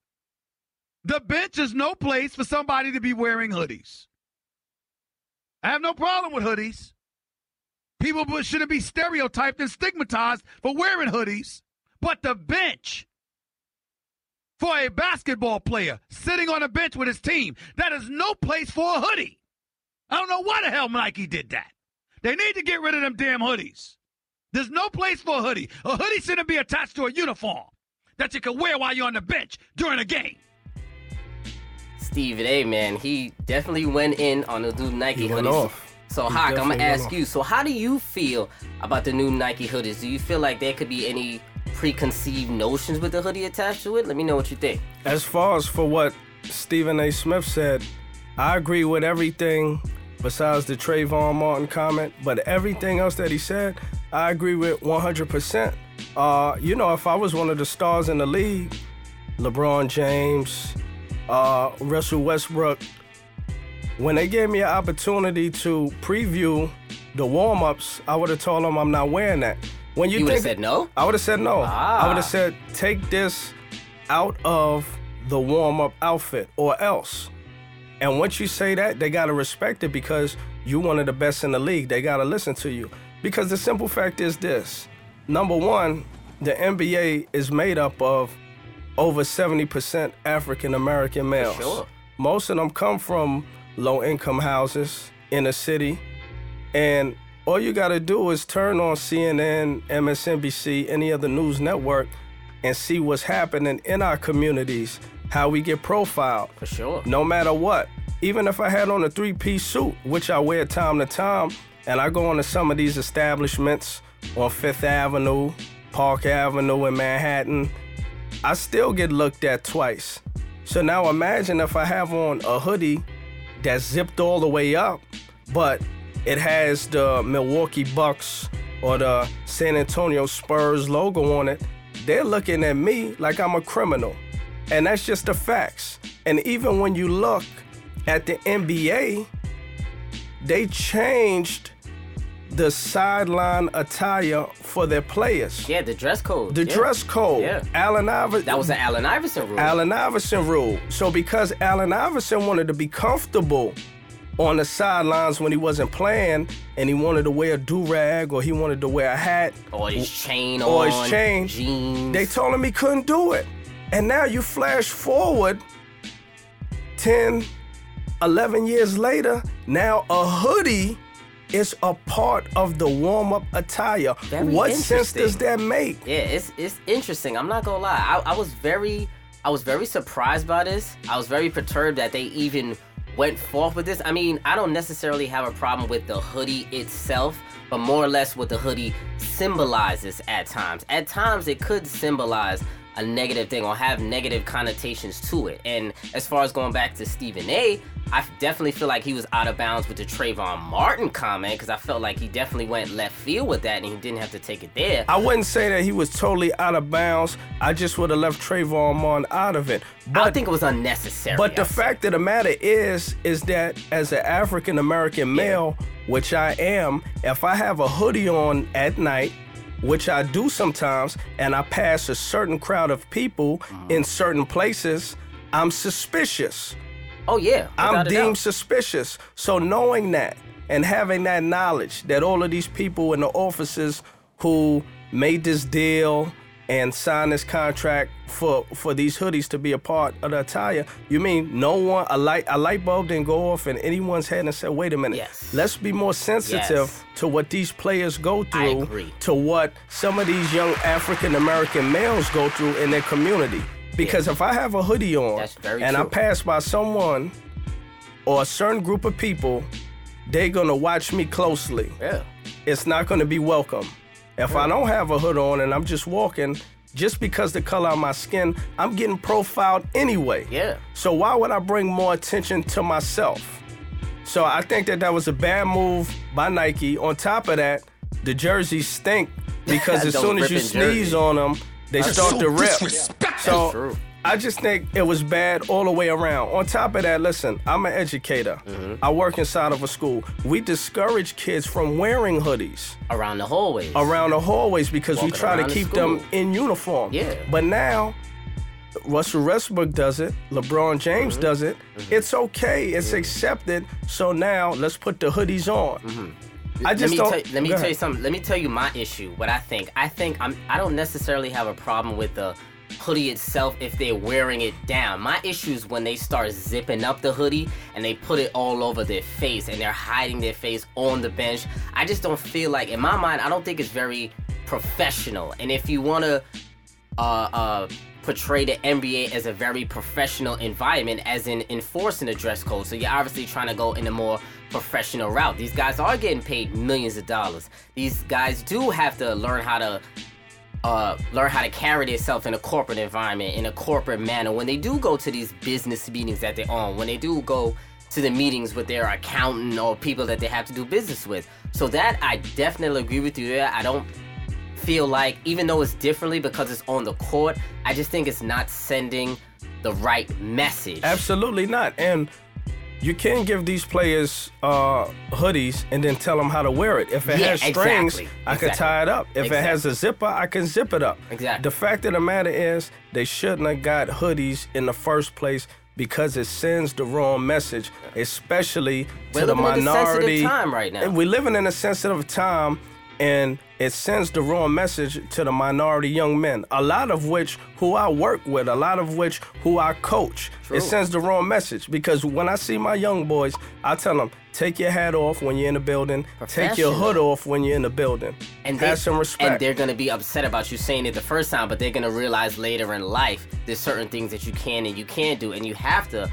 The bench is no place for somebody to be wearing hoodies. I have no problem with hoodies. People shouldn't be stereotyped and stigmatized for wearing hoodies. But the bench, for a basketball player sitting on a bench with his team. That is no place for a hoodie. I don't know why the hell Nike did that. They need to get rid of them damn hoodies. There's no place for a hoodie. A hoodie shouldn't be attached to a uniform that you can wear while you're on the bench during a game. Stephen A. Man, he definitely went in on the new Nike He went hoodies. off. So, He Hawk, I'm gonna ask off. you. So, how do you feel about the new Nike hoodies? Do you feel like there could be any preconceived notions with the hoodie attached to it? Let me know what you think. As far as for what Stephen A. Smith said, I agree with everything besides the Trayvon Martin comment, but everything else that he said, I agree with 100%. Uh, you know, if I was one of the stars in the league, LeBron James, uh, Russell Westbrook, when they gave me an opportunity to preview the warm-ups, I would have told them I'm not wearing that. When you, You would've think- said no? I would have said no. I Ah. would have said take this out of the warm-up outfit or else. And once you say that, they gotta respect it because you're one of the best in the league. They gotta listen to you. Because the simple fact is this: number one, the NBA is made up of over 70% African American males. sure. Most of them come from low income houses in the city. And all you got to do is turn on CNN, MSNBC, any other news network, and see what's happening in our communities, how we get profiled. For sure. No matter what. Even if I had on a three piece suit, which I wear time to time, and I go into some of these establishments on Fifth Avenue, Park Avenue in Manhattan, I still get looked at twice. So now imagine if I have on a hoodie that's zipped all the way up, but it has the Milwaukee Bucks or the San Antonio Spurs logo on it. They're looking at me like I'm a criminal. And that's just the facts. And even when you look at the NBA, they changed the sideline attire for their players. Yeah, the dress code. The Yeah. dress code. Yeah. Allen Iverson. That was an Allen Iverson rule. Allen Iverson rule. So because Allen Iverson wanted to be comfortable on the sidelines when he wasn't playing, and he wanted to wear a do rag or he wanted to wear a hat Or his chain or on. his chain, Jeans. they told him he couldn't do it. And now you flash forward 10, 11 years later, now a hoodie is a part of the warm-up attire. Very what sense does that make? Yeah, it's it's interesting. I'm not gonna lie. I, I was very I was very surprised by this. I was very perturbed that they even went forth with this. I mean, I don't necessarily have a problem with the hoodie itself, but more or less what the hoodie symbolizes at times. At times it could symbolize a negative thing or have negative connotations to it. And as far as going back to Stephen A, I definitely feel like he was out of bounds with the Trayvon Martin comment because I felt like he definitely went left field with that and he didn't have to take it there. I wouldn't say that he was totally out of bounds. I just would have left Trayvon Martin out of it. But I think it was unnecessary. But the fact of the matter is, is that as an African American male, which I am, if I have a hoodie on at night, which I do sometimes, and I pass a certain crowd of people in certain places, I'm suspicious. Oh yeah, I'm deemed doubt. suspicious. So knowing that and having that knowledge that all of these people in the offices who made this deal and sign this contract for for these hoodies to be a part of the attire, you mean no one a light a light bulb didn't go off in anyone's head and said, wait a minute, Yes. let's be more sensitive Yes. to what these players go through, to what some of these young African American males go through in their community. Because if I have a hoodie on and I pass by someone or a certain group of people, they're gonna watch me closely. Yeah. It's not gonna be welcome. If I don't have a hood on and I'm just walking, just because the color of my skin, I'm getting profiled anyway. Yeah. So why would I bring more attention to myself? So I think that that was a bad move by Nike. On top of that, the jerseys stink because as soon as you sneeze jerseys. on them, they That's start so to rip. disrespectful. So That's true. I just think it was bad all the way around. On top of that, listen, I'm an educator. Mm-hmm. I work inside of a school. We discourage kids from wearing hoodies around the hallways. around the hallways because we try to around the keep them in uniform. Yeah. But now, Russell Westbrook does it. LeBron James Mm-hmm. does it. It's okay. It's accepted. So now let's put the hoodies on. I just let me don't. Tell, let me tell you something. Let me tell you my issue. What I think. I think I'm. I don't necessarily have a problem with the hoodie itself if they're wearing it down. My issue is when they start zipping up the hoodie and they put it all over their face and they're hiding their face on the bench. I just don't feel like, in my mind, I don't think it's very professional. And if you want to uh, uh, portray the NBA as a very professional environment, as in enforcing a dress code, so you're obviously trying to go in a more professional route. These guys are getting paid millions of dollars. These guys do have to learn how to uh, learn how to carry themselves in a corporate environment, in a corporate manner. When they do go to these business meetings that they're on, when they do go to the meetings with their accountant or people that they have to do business with. So that I definitely agree with you there. I don't feel like, even though it's differently because it's on the court, I just think it's not sending the right message. Absolutely not. And you can't give these players uh, hoodies and then tell them how to wear it. If it Yeah, has strings, exactly. I can Exactly. tie it up. If it has a zipper, I can zip it up. Exactly. The fact of the matter is, they shouldn't have got hoodies in the first place because it sends the wrong message, especially We're to the living in a sensitive minority. time right now. And We're living in a sensitive time, and it sends the wrong message to the minority young men. A lot of which who I work with, a lot of which who I coach. True. It sends the wrong message because when I see my young boys, I tell them take your hat off when you're in the building, take your hood off when you're in the building. and have they, some respect. And they're gonna be upset about you saying it the first time, but they're gonna realize later in life there's certain things that you can and you can't do, and you have to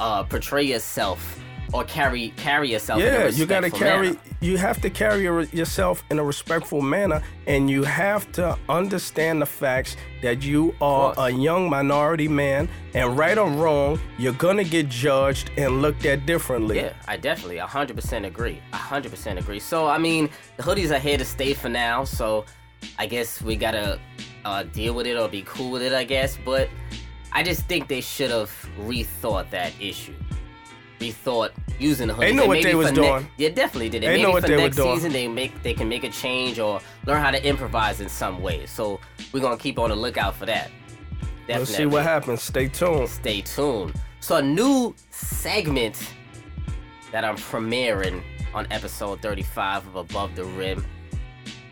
uh, portray yourself or carry carry yourself. in a yeah, you got to carry. manner. You have to carry yourself in a respectful manner, and you have to understand the facts that you are a young minority man, and right or wrong, you're gonna get judged and looked at differently. Yeah, I definitely 100% agree. 100% agree. So, I mean, the hoodies are here to stay for now. So, I guess we gotta uh, deal with it or be cool with it, I guess. But I just think they should have rethought that issue. Rethought using the hoodies. They know what they was ne- doing. yeah, definitely did. They maybe know what for they were next doing. season, they make they can make a change or learn how to improvise in some way. So we're gonna keep on the lookout for that. Definitely. Let's see what happens. Stay tuned. Stay tuned. So a new segment that I'm premiering on episode 35 of Above the Rim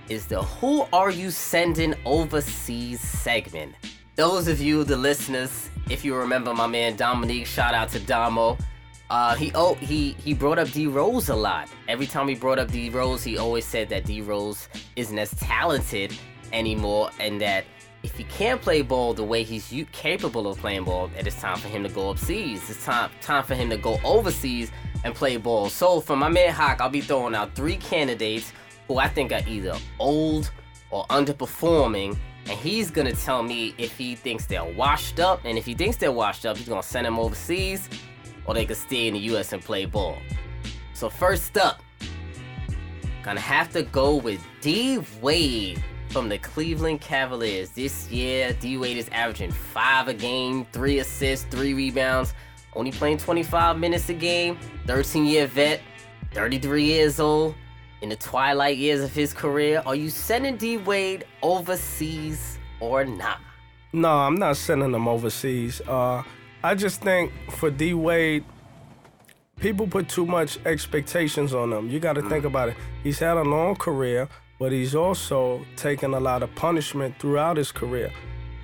is the Who Are You Sending Overseas segment. Those of you, the listeners, if you remember my man Dominique, shout out to Damo. Uh, he oh he he brought up D Rose a lot. Every time he brought up D Rose, he always said that D Rose isn't as talented anymore, and that if he can't play ball the way he's capable of playing ball, it's time for him to go overseas. It's time time for him to go overseas and play ball. So for my man Hawk, I'll be throwing out three candidates who I think are either old or underperforming. And he's gonna tell me if he thinks they're washed up, and if he thinks they're washed up, he's gonna send them overseas, or they could stay in the U.S. and play ball. So first up, gonna have to go with D Wade from the Cleveland Cavaliers. This year, D Wade is averaging five a game, three assists, three rebounds, only playing 25 minutes a game. 13 year vet, 33 years old, in the twilight years of his career. Are you sending D Wade overseas or not? No, I'm not sending him overseas. Uh, I just think for D Wade, people put too much expectations on him. You got to Mm. think about it. He's had a long career, but he's also taken a lot of punishment throughout his career.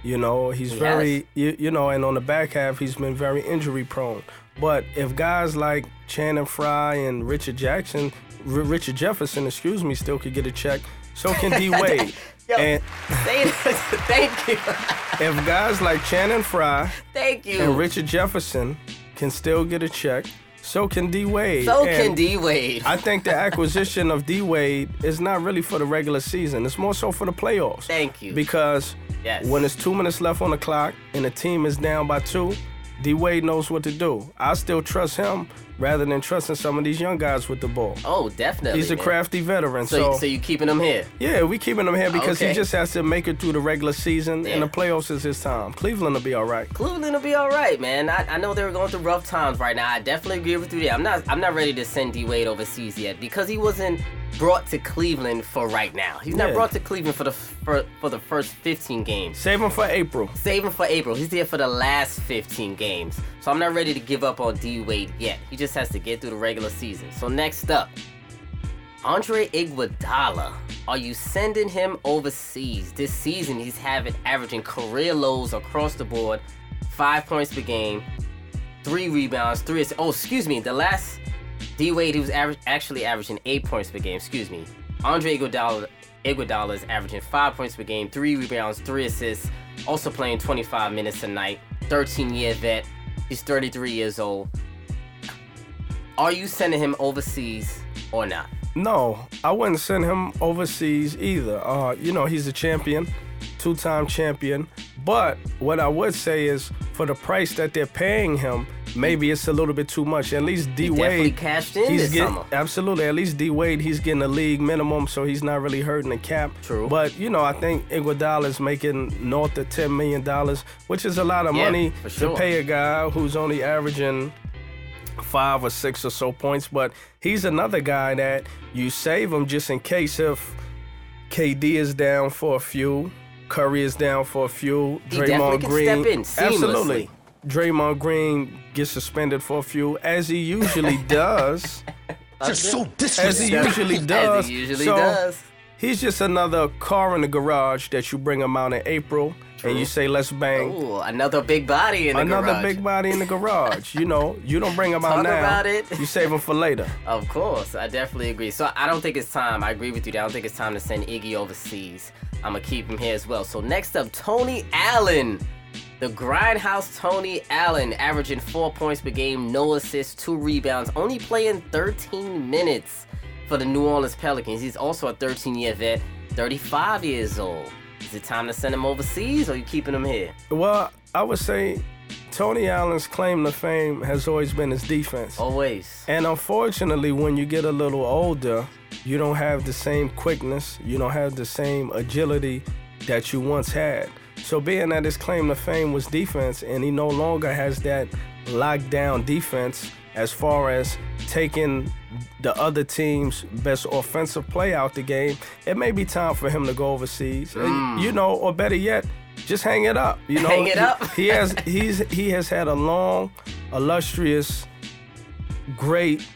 You know, he's He very, you, you know, and on the back half, he's been very injury prone. But if guys like Channing Frye and Richard Jackson, R- Richard Jefferson, excuse me, still could get a check, so can D Wade. Yo, and say. Thank you. if guys like Channing Frye Thank you. and Richard Jefferson can still get a check, so can D Wade. So And can D Wade. I think the acquisition of D Wade is not really for the regular season. It's more so for the playoffs. Thank you. Because Yes. when it's two minutes left on the clock and the team is down by two, D Wade knows what to do. I still trust him rather than trusting some of these young guys with the ball. Oh, definitely. He's a man. crafty veteran. So, So, so you keeping him here? yeah, we keeping him here because Okay. he just has to make it through the regular season Yeah. and the playoffs is his time. Cleveland will be all right. Cleveland will be all right, man. I, I know they were going through rough times right now. I definitely agree with you there. I'm not I'm not ready to send D Wade overseas yet because he wasn't brought to Cleveland for right now. He's not Yeah. brought to Cleveland for the for, for the first 15 games. Save him for April. Save him for April. He's there for the last 15 games. So I'm not ready to give up on D Wade yet. He just has to get through the regular season. So next up, Andre Iguodala, are you sending him overseas? This season, he's having averaging career lows across the board, five points per game, three rebounds, three. Assists. Oh, excuse me. The last D Wade, he was aver- actually averaging eight points per game. Excuse me. Andre Iguodala, Iguodala is averaging five points per game, three rebounds, three assists. Also playing 25 minutes a night. 13 year vet. He's 33 years old. Are you sending him overseas or not? No, I wouldn't send him overseas either. Uh, you know, he's a champion, two time champion. But what I would say is for the price that they're paying him, maybe it's a little bit too much. At least D He definitely Wade cashed in he's this getting summer. absolutely. At least D Wade, he's getting a league minimum, so he's not really hurting the cap. True. But you know, I think Iguodala is making north of ten million dollars, which is a lot of Yeah, money for to pay a guy who's only averaging five or six or so points, but he's another guy that you save him just in case if KD is down for a few, Curry is down for a few, He definitely Draymond can Green, step in absolutely. Draymond Green gets suspended for a few, as he usually does. Just so disrespectful. As he usually does. As he usually So, does. He's just another car in the garage that you bring him out in April and you say, let's bang. Ooh, another big body in the Another garage. Another big body in the garage. you know, you don't bring him out Talk now. about it. You save him for later. Of course, I definitely agree. So I don't think it's time. I agree with you. I don't think it's time to send Iggy overseas. I'm gonna keep him here as well. So next up, Tony Allen. The grindhouse Tony Allen, averaging four points per game, no assists, two rebounds, only playing 13 minutes for the New Orleans Pelicans. He's also a 13 year vet, 35 years old. Is it time to send him overseas or are you keeping him here? Well, I would say Tony Allen's claim to fame has always been his defense. Always. And unfortunately, when you get a little older, you don't have the same quickness, you don't have the same agility that you once had. So, being that his claim to fame was defense, and he no longer has that lockdown defense as far as taking the other team's best offensive play out the game, it may be time for him to go overseas. Uh, You know, or better yet, just hang it up. You know, Hang it he- up? he has he's he has had a long, illustrious, great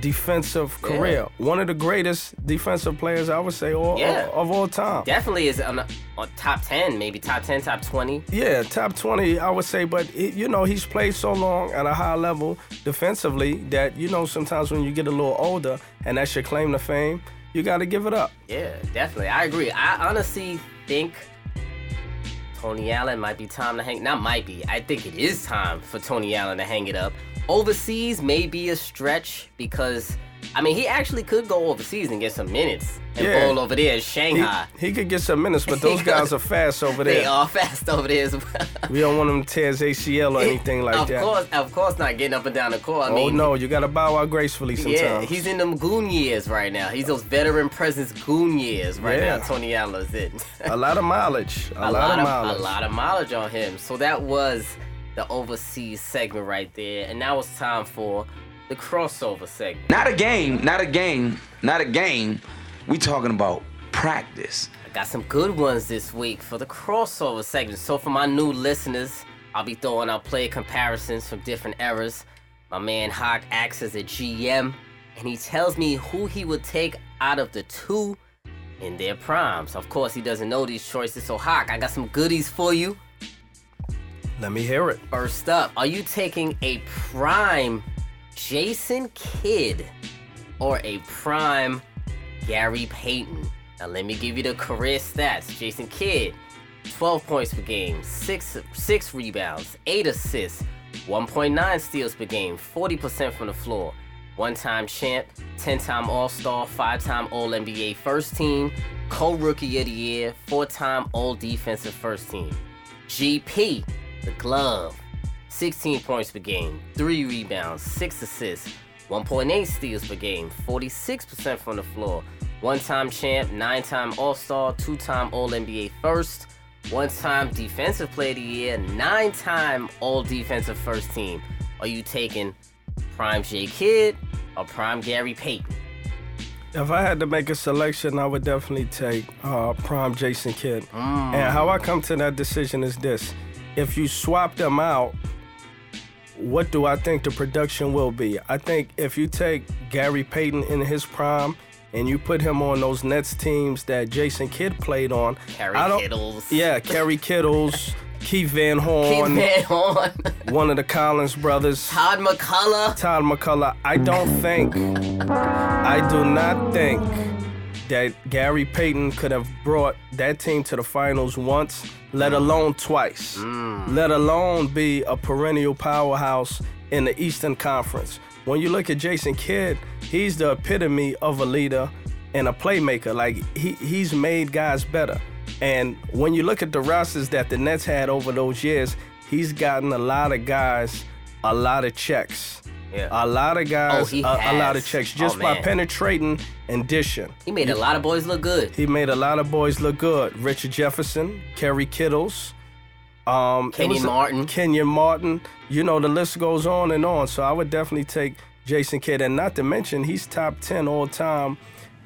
defensive career. One of the greatest defensive players I would say all, Yeah. of all time. Definitely is on, on top 10, maybe top 10, top 20. Yeah, top 20, I would say, but it, you know, he's played so long at a high level defensively that, you know, sometimes when you get a little older and that's your claim to fame, you got to give it up. Yeah, definitely. I agree. I honestly think Tony Allen might be time to hang. Not might be. I think it is time for Tony Allen to hang it up. Overseas may be a stretch because, I mean, he actually could go overseas and get some minutes and Yeah. bowl over there in Shanghai. he could get some minutes, but those guys are fast over there. They are fast over there as well. We don't want him to tear his ACL or anything like of that. course, of course, not getting up and down the court. I oh, mean, no, you got to bow out gracefully sometimes. Yeah, he's in them goon years right now. He's those veteran presence goon years right Yeah. now. Tony Allen's in. a lot of mileage. A, a lot, of mileage. a lot of mileage on him. So that was the overseas segment right there, and now it's time for the crossover segment. Not a game, not a game, not a game. We talking about practice. I got some good ones this week for the crossover segment. So for my new listeners, I'll be throwing out player comparisons from different eras. My man Hawk acts as a GM, and he tells me who he would take out of the two in their primes. Of course, he doesn't know these choices. So Hawk, I got some goodies for you. Let me hear it. First up, are you taking a prime Jason Kidd or a prime Gary Payton? Now let me give you the career stats. Jason Kidd, 12 points per game, 6 6 rebounds, 8 assists, 1.9 steals per game, 40% from the floor. One-time champ, 10-time All-Star, 5-time All-NBA first team, co-rookie of the year, 4-time All-Defensive first team. GP, the glove. 16 points per game, 3 rebounds, 6 assists, 1.8 steals per game, 46% from the floor. One time champ, 9 time All Star, 2 time All NBA first, 1 time Defensive Player of the Year, 9 time All Defensive First Team. Are you taking Prime J Kidd or Prime Gary Payton? If I had to make a selection, I would definitely take uh, Prime Jason Kidd. And how I come to that decision is this: if you swap them out, what do I think the production will be? I think if you take Gary Payton in his prime, and you put him on those Nets teams that Jason Kidd played on. Kerry I don't- Kittles. Yeah, Kerry Kittles, Keith Van Horn, Keith Van Horn. one of the Collins brothers. Todd MacCulloch. Todd MacCulloch. I don't think, I do not think that Gary Payton could have brought that team to the finals once, let mm. alone twice, mm. let alone be a perennial powerhouse in the Eastern Conference. When you look at Jason Kidd, he's the epitome of a leader and a playmaker. Like he, he's made guys better. And when you look at the rosters that the Nets had over those years, he's gotten a lot of guys a lot of checks. Yeah. A lot of guys, Oh, a, a lot of checks Oh, just by penetrating and dishing. He made a lot of boys look good. He made a lot of boys look good. Richard Jefferson, Kerry Kittles, um, Kenyon Martin. Kenyon Martin. You know, the list goes on and on. So I would definitely take Jason Kidd. And not to mention, he's top 10 all time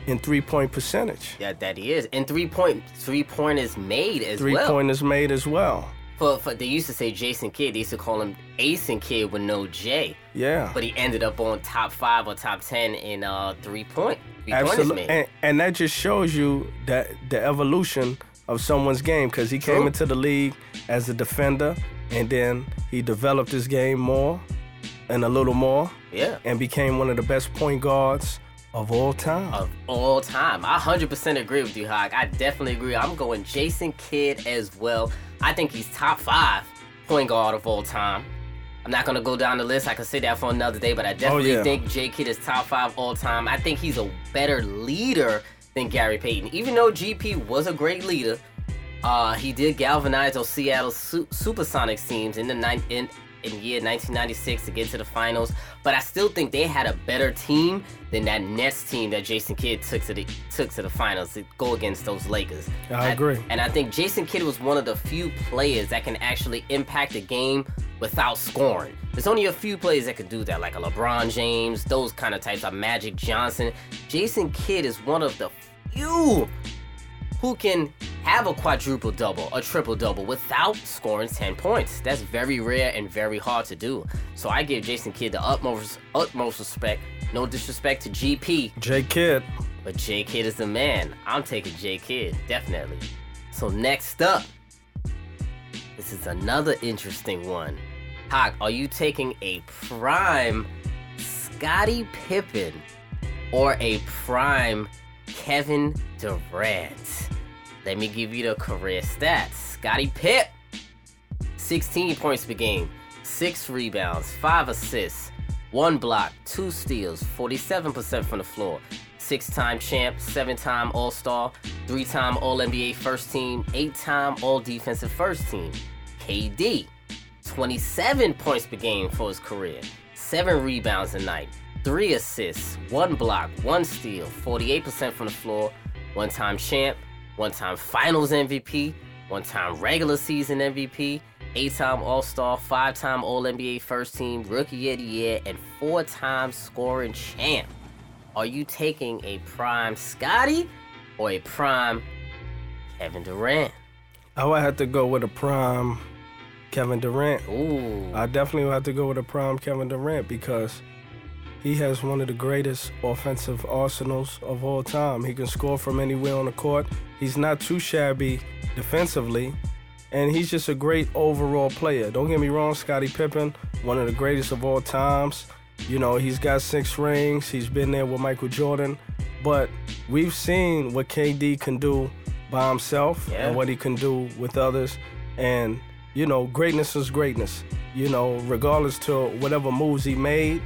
in three point percentage. Yeah, that he is. And three point three point is made as Three well. point is made as well. For, for they used to say Jason Kidd. They used to call him Ace and Kid with no J. Yeah. But he ended up on top five or top ten in uh three point. Three point is Absolutely. And, and that just shows you that the evolution of someone's game because he came True. into the league as a defender and then he developed his game more and a little more Yeah. and became one of the best point guards of all time. of all time. I 100% agree with you, Hawk. I definitely agree. I'm going Jason Kidd as well. I think he's top five point guard of all time. I'm not gonna go down the list. I could say that for another day, but I definitely yeah. think J Kidd is top five all time. I think he's a better leader than Gary Payton. Even though GP was a great leader, uh, he did galvanize those Seattle Su- Supersonics teams in the nine in in the year 1996 to get to the finals. But I still think they had a better team than that Nets team that Jason Kidd took to the took to the finals to go against those Lakers. I agree. And I think Jason Kidd was one of the few players that can actually impact a game without scoring. There's only a few players that can do that, like a LeBron James, those kind of types, a Magic Johnson. Jason Kidd is one of the few who can have a quadruple double, a triple double without scoring 10 points. That's very rare and very hard to do. So I give Jason Kidd the utmost utmost respect. No disrespect to GP, J Kidd. but J Kidd is the man. I'm taking J Kidd, definitely. So next up, this is another interesting one. Hawk, are you taking a prime Scottie Pippen or a prime Kevin Durant? Let me give you the career stats. Scottie Pipp, 16 points per game, 6 rebounds, 5 assists, 1 block, 2 steals, 47% from the floor, 6 time champ, 7 time All Star, 3 time All NBA first team, 8 time All Defensive first team. KD, 27 points per game for his career, 7 rebounds a night, 3 assists, 1 block, 1 steal, 48% from the floor, 1 time champ, 1 time finals MVP, 1 time regular season MVP, 8 time All Star, 5 time All NBA first team, Rookie of the Year, and 4 time scoring champ. Are you taking a prime Scotty or a prime Kevin Durant? I would have to go with a prime Kevin Durant. Ooh. I definitely would have to go with a prime Kevin Durant because he has one of the greatest offensive arsenals of all time. He can score from anywhere on the court. He's not too shabby defensively, and he's just a great overall player. Don't get me wrong, Scottie Pippen, one of the greatest of all times. You know, he's got six rings. He's been there with Michael Jordan, but we've seen what KD can do by himself Yeah. and what he can do with others. And you know, greatness is greatness. You know, regardless to whatever moves he made,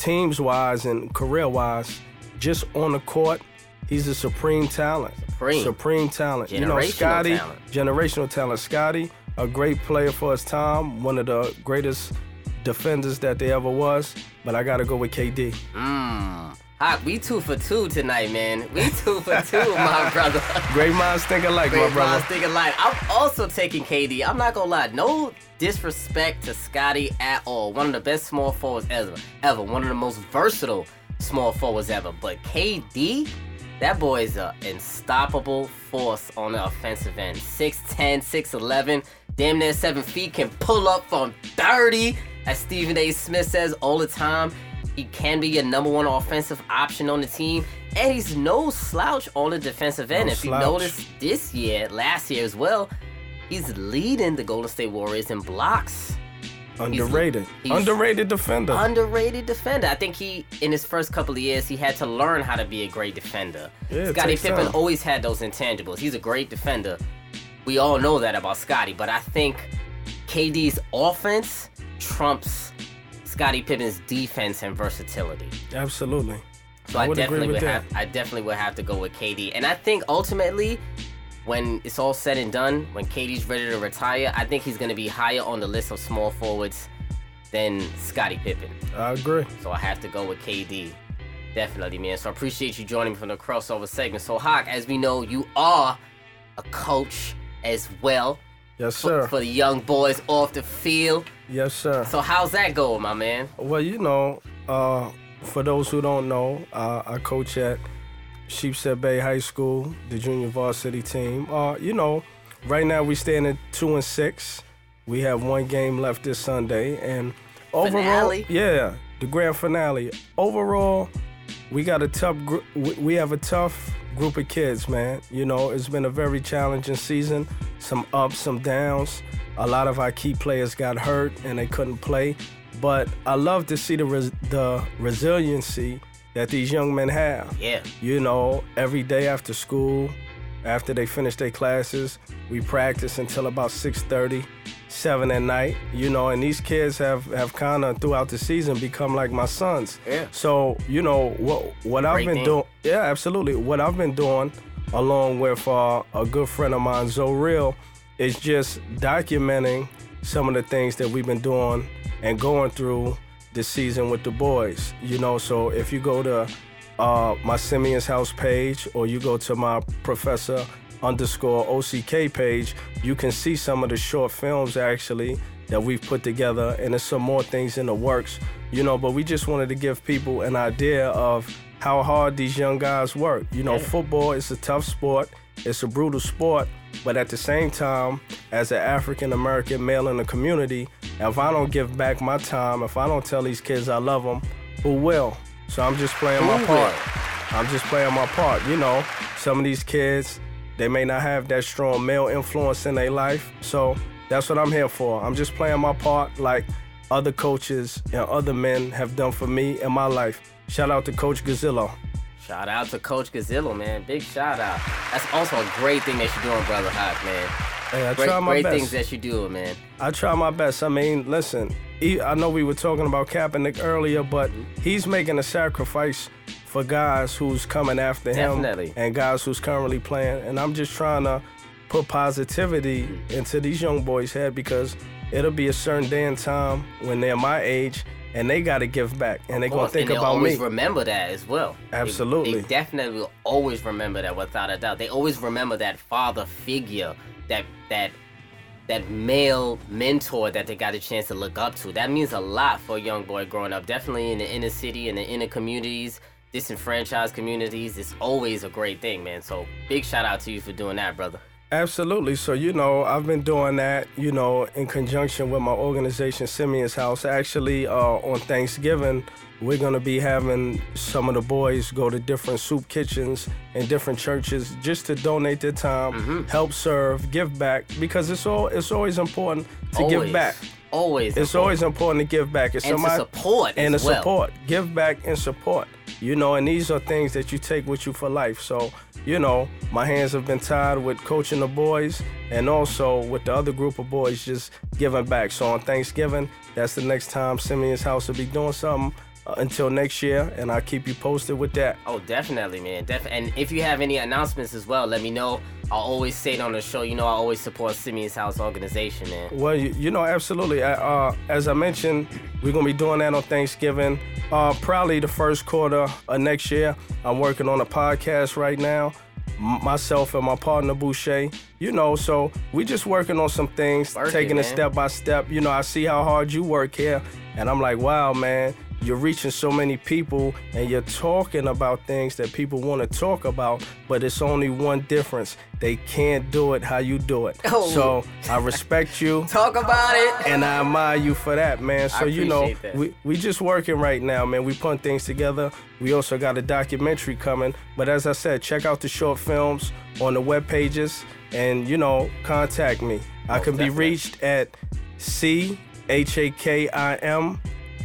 teams wise and career wise, just on the court, he's a supreme talent. Supreme. Supreme talent. you know, Scotty, talent. generational talent. Scotty, a great player for his time, one of the greatest defenders that there ever was. But I gotta go with KD. Mmm. Hawk, we two for two tonight, man. We two for two, my brother. Great minds think alike, Great my brother. minds think alike. I'm also taking KD. I'm not gonna lie, no disrespect to Scotty at all. One of the best small forwards ever, ever. One of the most versatile small forwards ever. But KD, that boy is an unstoppable force on the offensive end. 6'10, 6'11, damn near seven feet, can pull up from 30. As Stephen A. Smith says all the time, he can be your number one offensive option on the team, and he's no slouch on the defensive end. No if you slouch. notice this year, last year as well, he's leading the Golden State Warriors in blocks. Underrated. he's- Underrated defender. Underrated defender. I think he, in his first couple of years, he had to learn how to be a great defender. Yeah, Scottie Pippen time. always had those intangibles. He's a great defender. We all know that about Scottie, but I think KD's offense trumps Scottie Pippen's defense and versatility. Absolutely. So I I, would definitely would that. have I definitely would have to go with KD. And I think ultimately when it's all said and done, when KD's ready to retire, I think he's gonna be higher on the list of small forwards than Scottie Pippen. I agree. So I have to go with KD. Definitely, man. So I appreciate you joining me from the crossover segment. So Hawk, as we know, you are a coach as well. Yes, for- sir. For, the young boys off the field. Yes, sir. So how's that going, my man? Well, you know, uh, for those who don't know, uh, I coach at Sheepshead Bay High School, the junior varsity team. Uh, you know, right now we stand at two and six. We have one game left this Sunday, and overall, Finale? yeah, the grand finale. Overall, we got a tough group. We have a tough group of kids, man. You know, it's been a very challenging season. Some ups, some downs. A lot of our key players got hurt and they couldn't play. But I love to see the res- the resiliency that these young men have. Yeah. You know, every day after school, after they finish their classes, we practice until about 6:30, 7 at night. You know, and these kids have have kind of throughout the season become like my sons. Yeah. So you know what what I've been doing. Yeah, absolutely. What I've been doing, along with uh, a good friend of mine, Zoe Real, is just documenting some of the things that we've been doing and going through this season with the boys. You know, so if you go to uh, my Simeon's House page or you go to my Professor underscore OCK page, you can see some of the short films actually that we've put together, and there's some more things in the works, you know. But we just wanted to give people an idea of how hard these young guys work. You know, football is a tough sport, it's a brutal sport, but at the same time, as an African American male in the community, if I don't give back my time, if I don't tell these kids I love them, who will? So I'm just playing my part. I'm just playing my part. You know, some of these kids, they may not have that strong male influence in their life. So that's what I'm here for. I'm just playing my part like other coaches and other men have done for me in my life. Shout out to Coach Gazillo. Shout out to Coach Gazillo, man. Big shout out. That's also a great thing that you're doing, Brother Hawk, man. Hey, I great try my great best. things that you're doing, man. I try my best. I mean, listen, I know we were talking about Kaepernick earlier, but he's making a sacrifice for guys who's coming after him Definitely. and guys who's currently playing. And I'm just trying to put positivity into these young boys' head because it'll be a certain day and time when they're my age and they got to give back and they're going to think and about always me. remember that as well. Absolutely. They, definitely will always remember that without a doubt. They always remember that father figure, that that that male mentor that they got a chance to look up to. That means a lot for a young boy growing up. Definitely in the inner city and the inner communities, disenfranchised communities. It's always a great thing, man. So big shout out to you for doing that, brother. Absolutely. So, you know, I've been doing that, you know, in conjunction with my organization, Simeon's House. Actually, uh, on Thanksgiving, we're going to be having some of the boys go to different soup kitchens and different churches just to donate their time, Mm-hmm. help serve, give back, because it's all it's always important to Always. give back. Always. It's always important to give back. It's And to support and to well. support, give back and support. You know, and these are things that you take with you for life. So, you know, my hands have been tied with coaching the boys and also with the other group of boys just giving back. So on Thanksgiving, that's the next time Simeon's House will be doing something. Uh, until next year, and I'll keep you posted with that. Oh, definitely, man. Def- and if you have any announcements as well, let me know. I'll always say it on the show. You know, I always support Simeon's House organization, man. Well, you, you know, absolutely. Uh, uh, as I mentioned, we're gonna be doing that on Thanksgiving. Uh, probably the first quarter of next year. I'm working on a podcast right now. M- myself and my partner Boucher. You know, so we're just working on some things, Working, taking it man. step by step. You know, I see how hard you work here, and I'm like, wow, man. You're reaching so many people and you're talking about things that people want to talk about, but it's only one difference. They can't do it how you do it. Oh. So I respect you. Talk about it. And I admire you for that, man. So you know, that. we we just working right now, man. We putting things together. We also got a documentary coming. But as I said, check out the short films on the web pages and you know, contact me. I can be reached at C H A K I M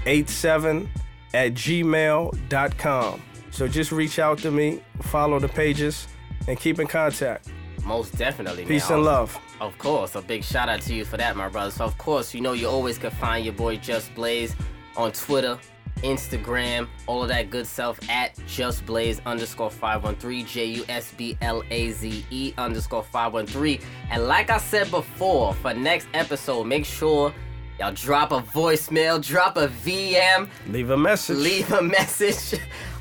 87 at gmail.com. So just reach out to me, follow the pages, and keep in contact. Most definitely. man. Peace and love. Of course, a big shout out to you for that, my brother. So of course, you know you always can find your boy Just Blaze on Twitter, Instagram, all of that good stuff at Just Blaze underscore 513, J U S B L A Z E underscore 513. And like I said before, for next episode, make sure y'all drop a voicemail, drop a VM, Leave a message. leave a message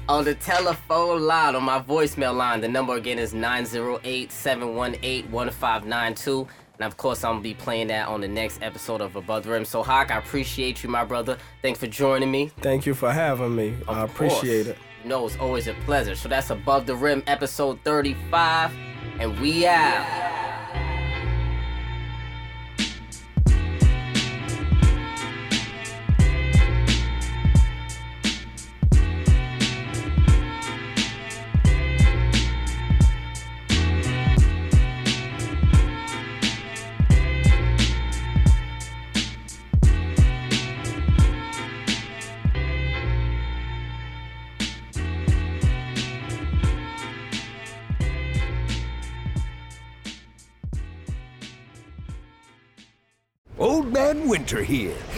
on the telephone line, on my voicemail line. The number again is 908 718 1592. And of course, I'm gonna be playing that on the next episode of Above the Rim. So, Hawk, I appreciate you, my brother. Thanks for joining me. Thank you for having me. I appreciate it. You know, it's always a pleasure. So, that's Above the Rim, episode 35. And we out.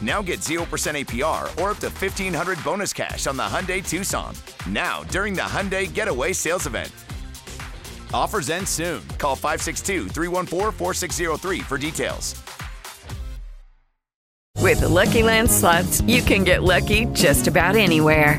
Now get 0% APR or up to 1500 bonus cash on the Hyundai Tucson. Now, during the Hyundai Getaway Sales Event. Offers end soon. Call 562 314 4603 for details. With the Lucky Land slots, you can get lucky just about anywhere.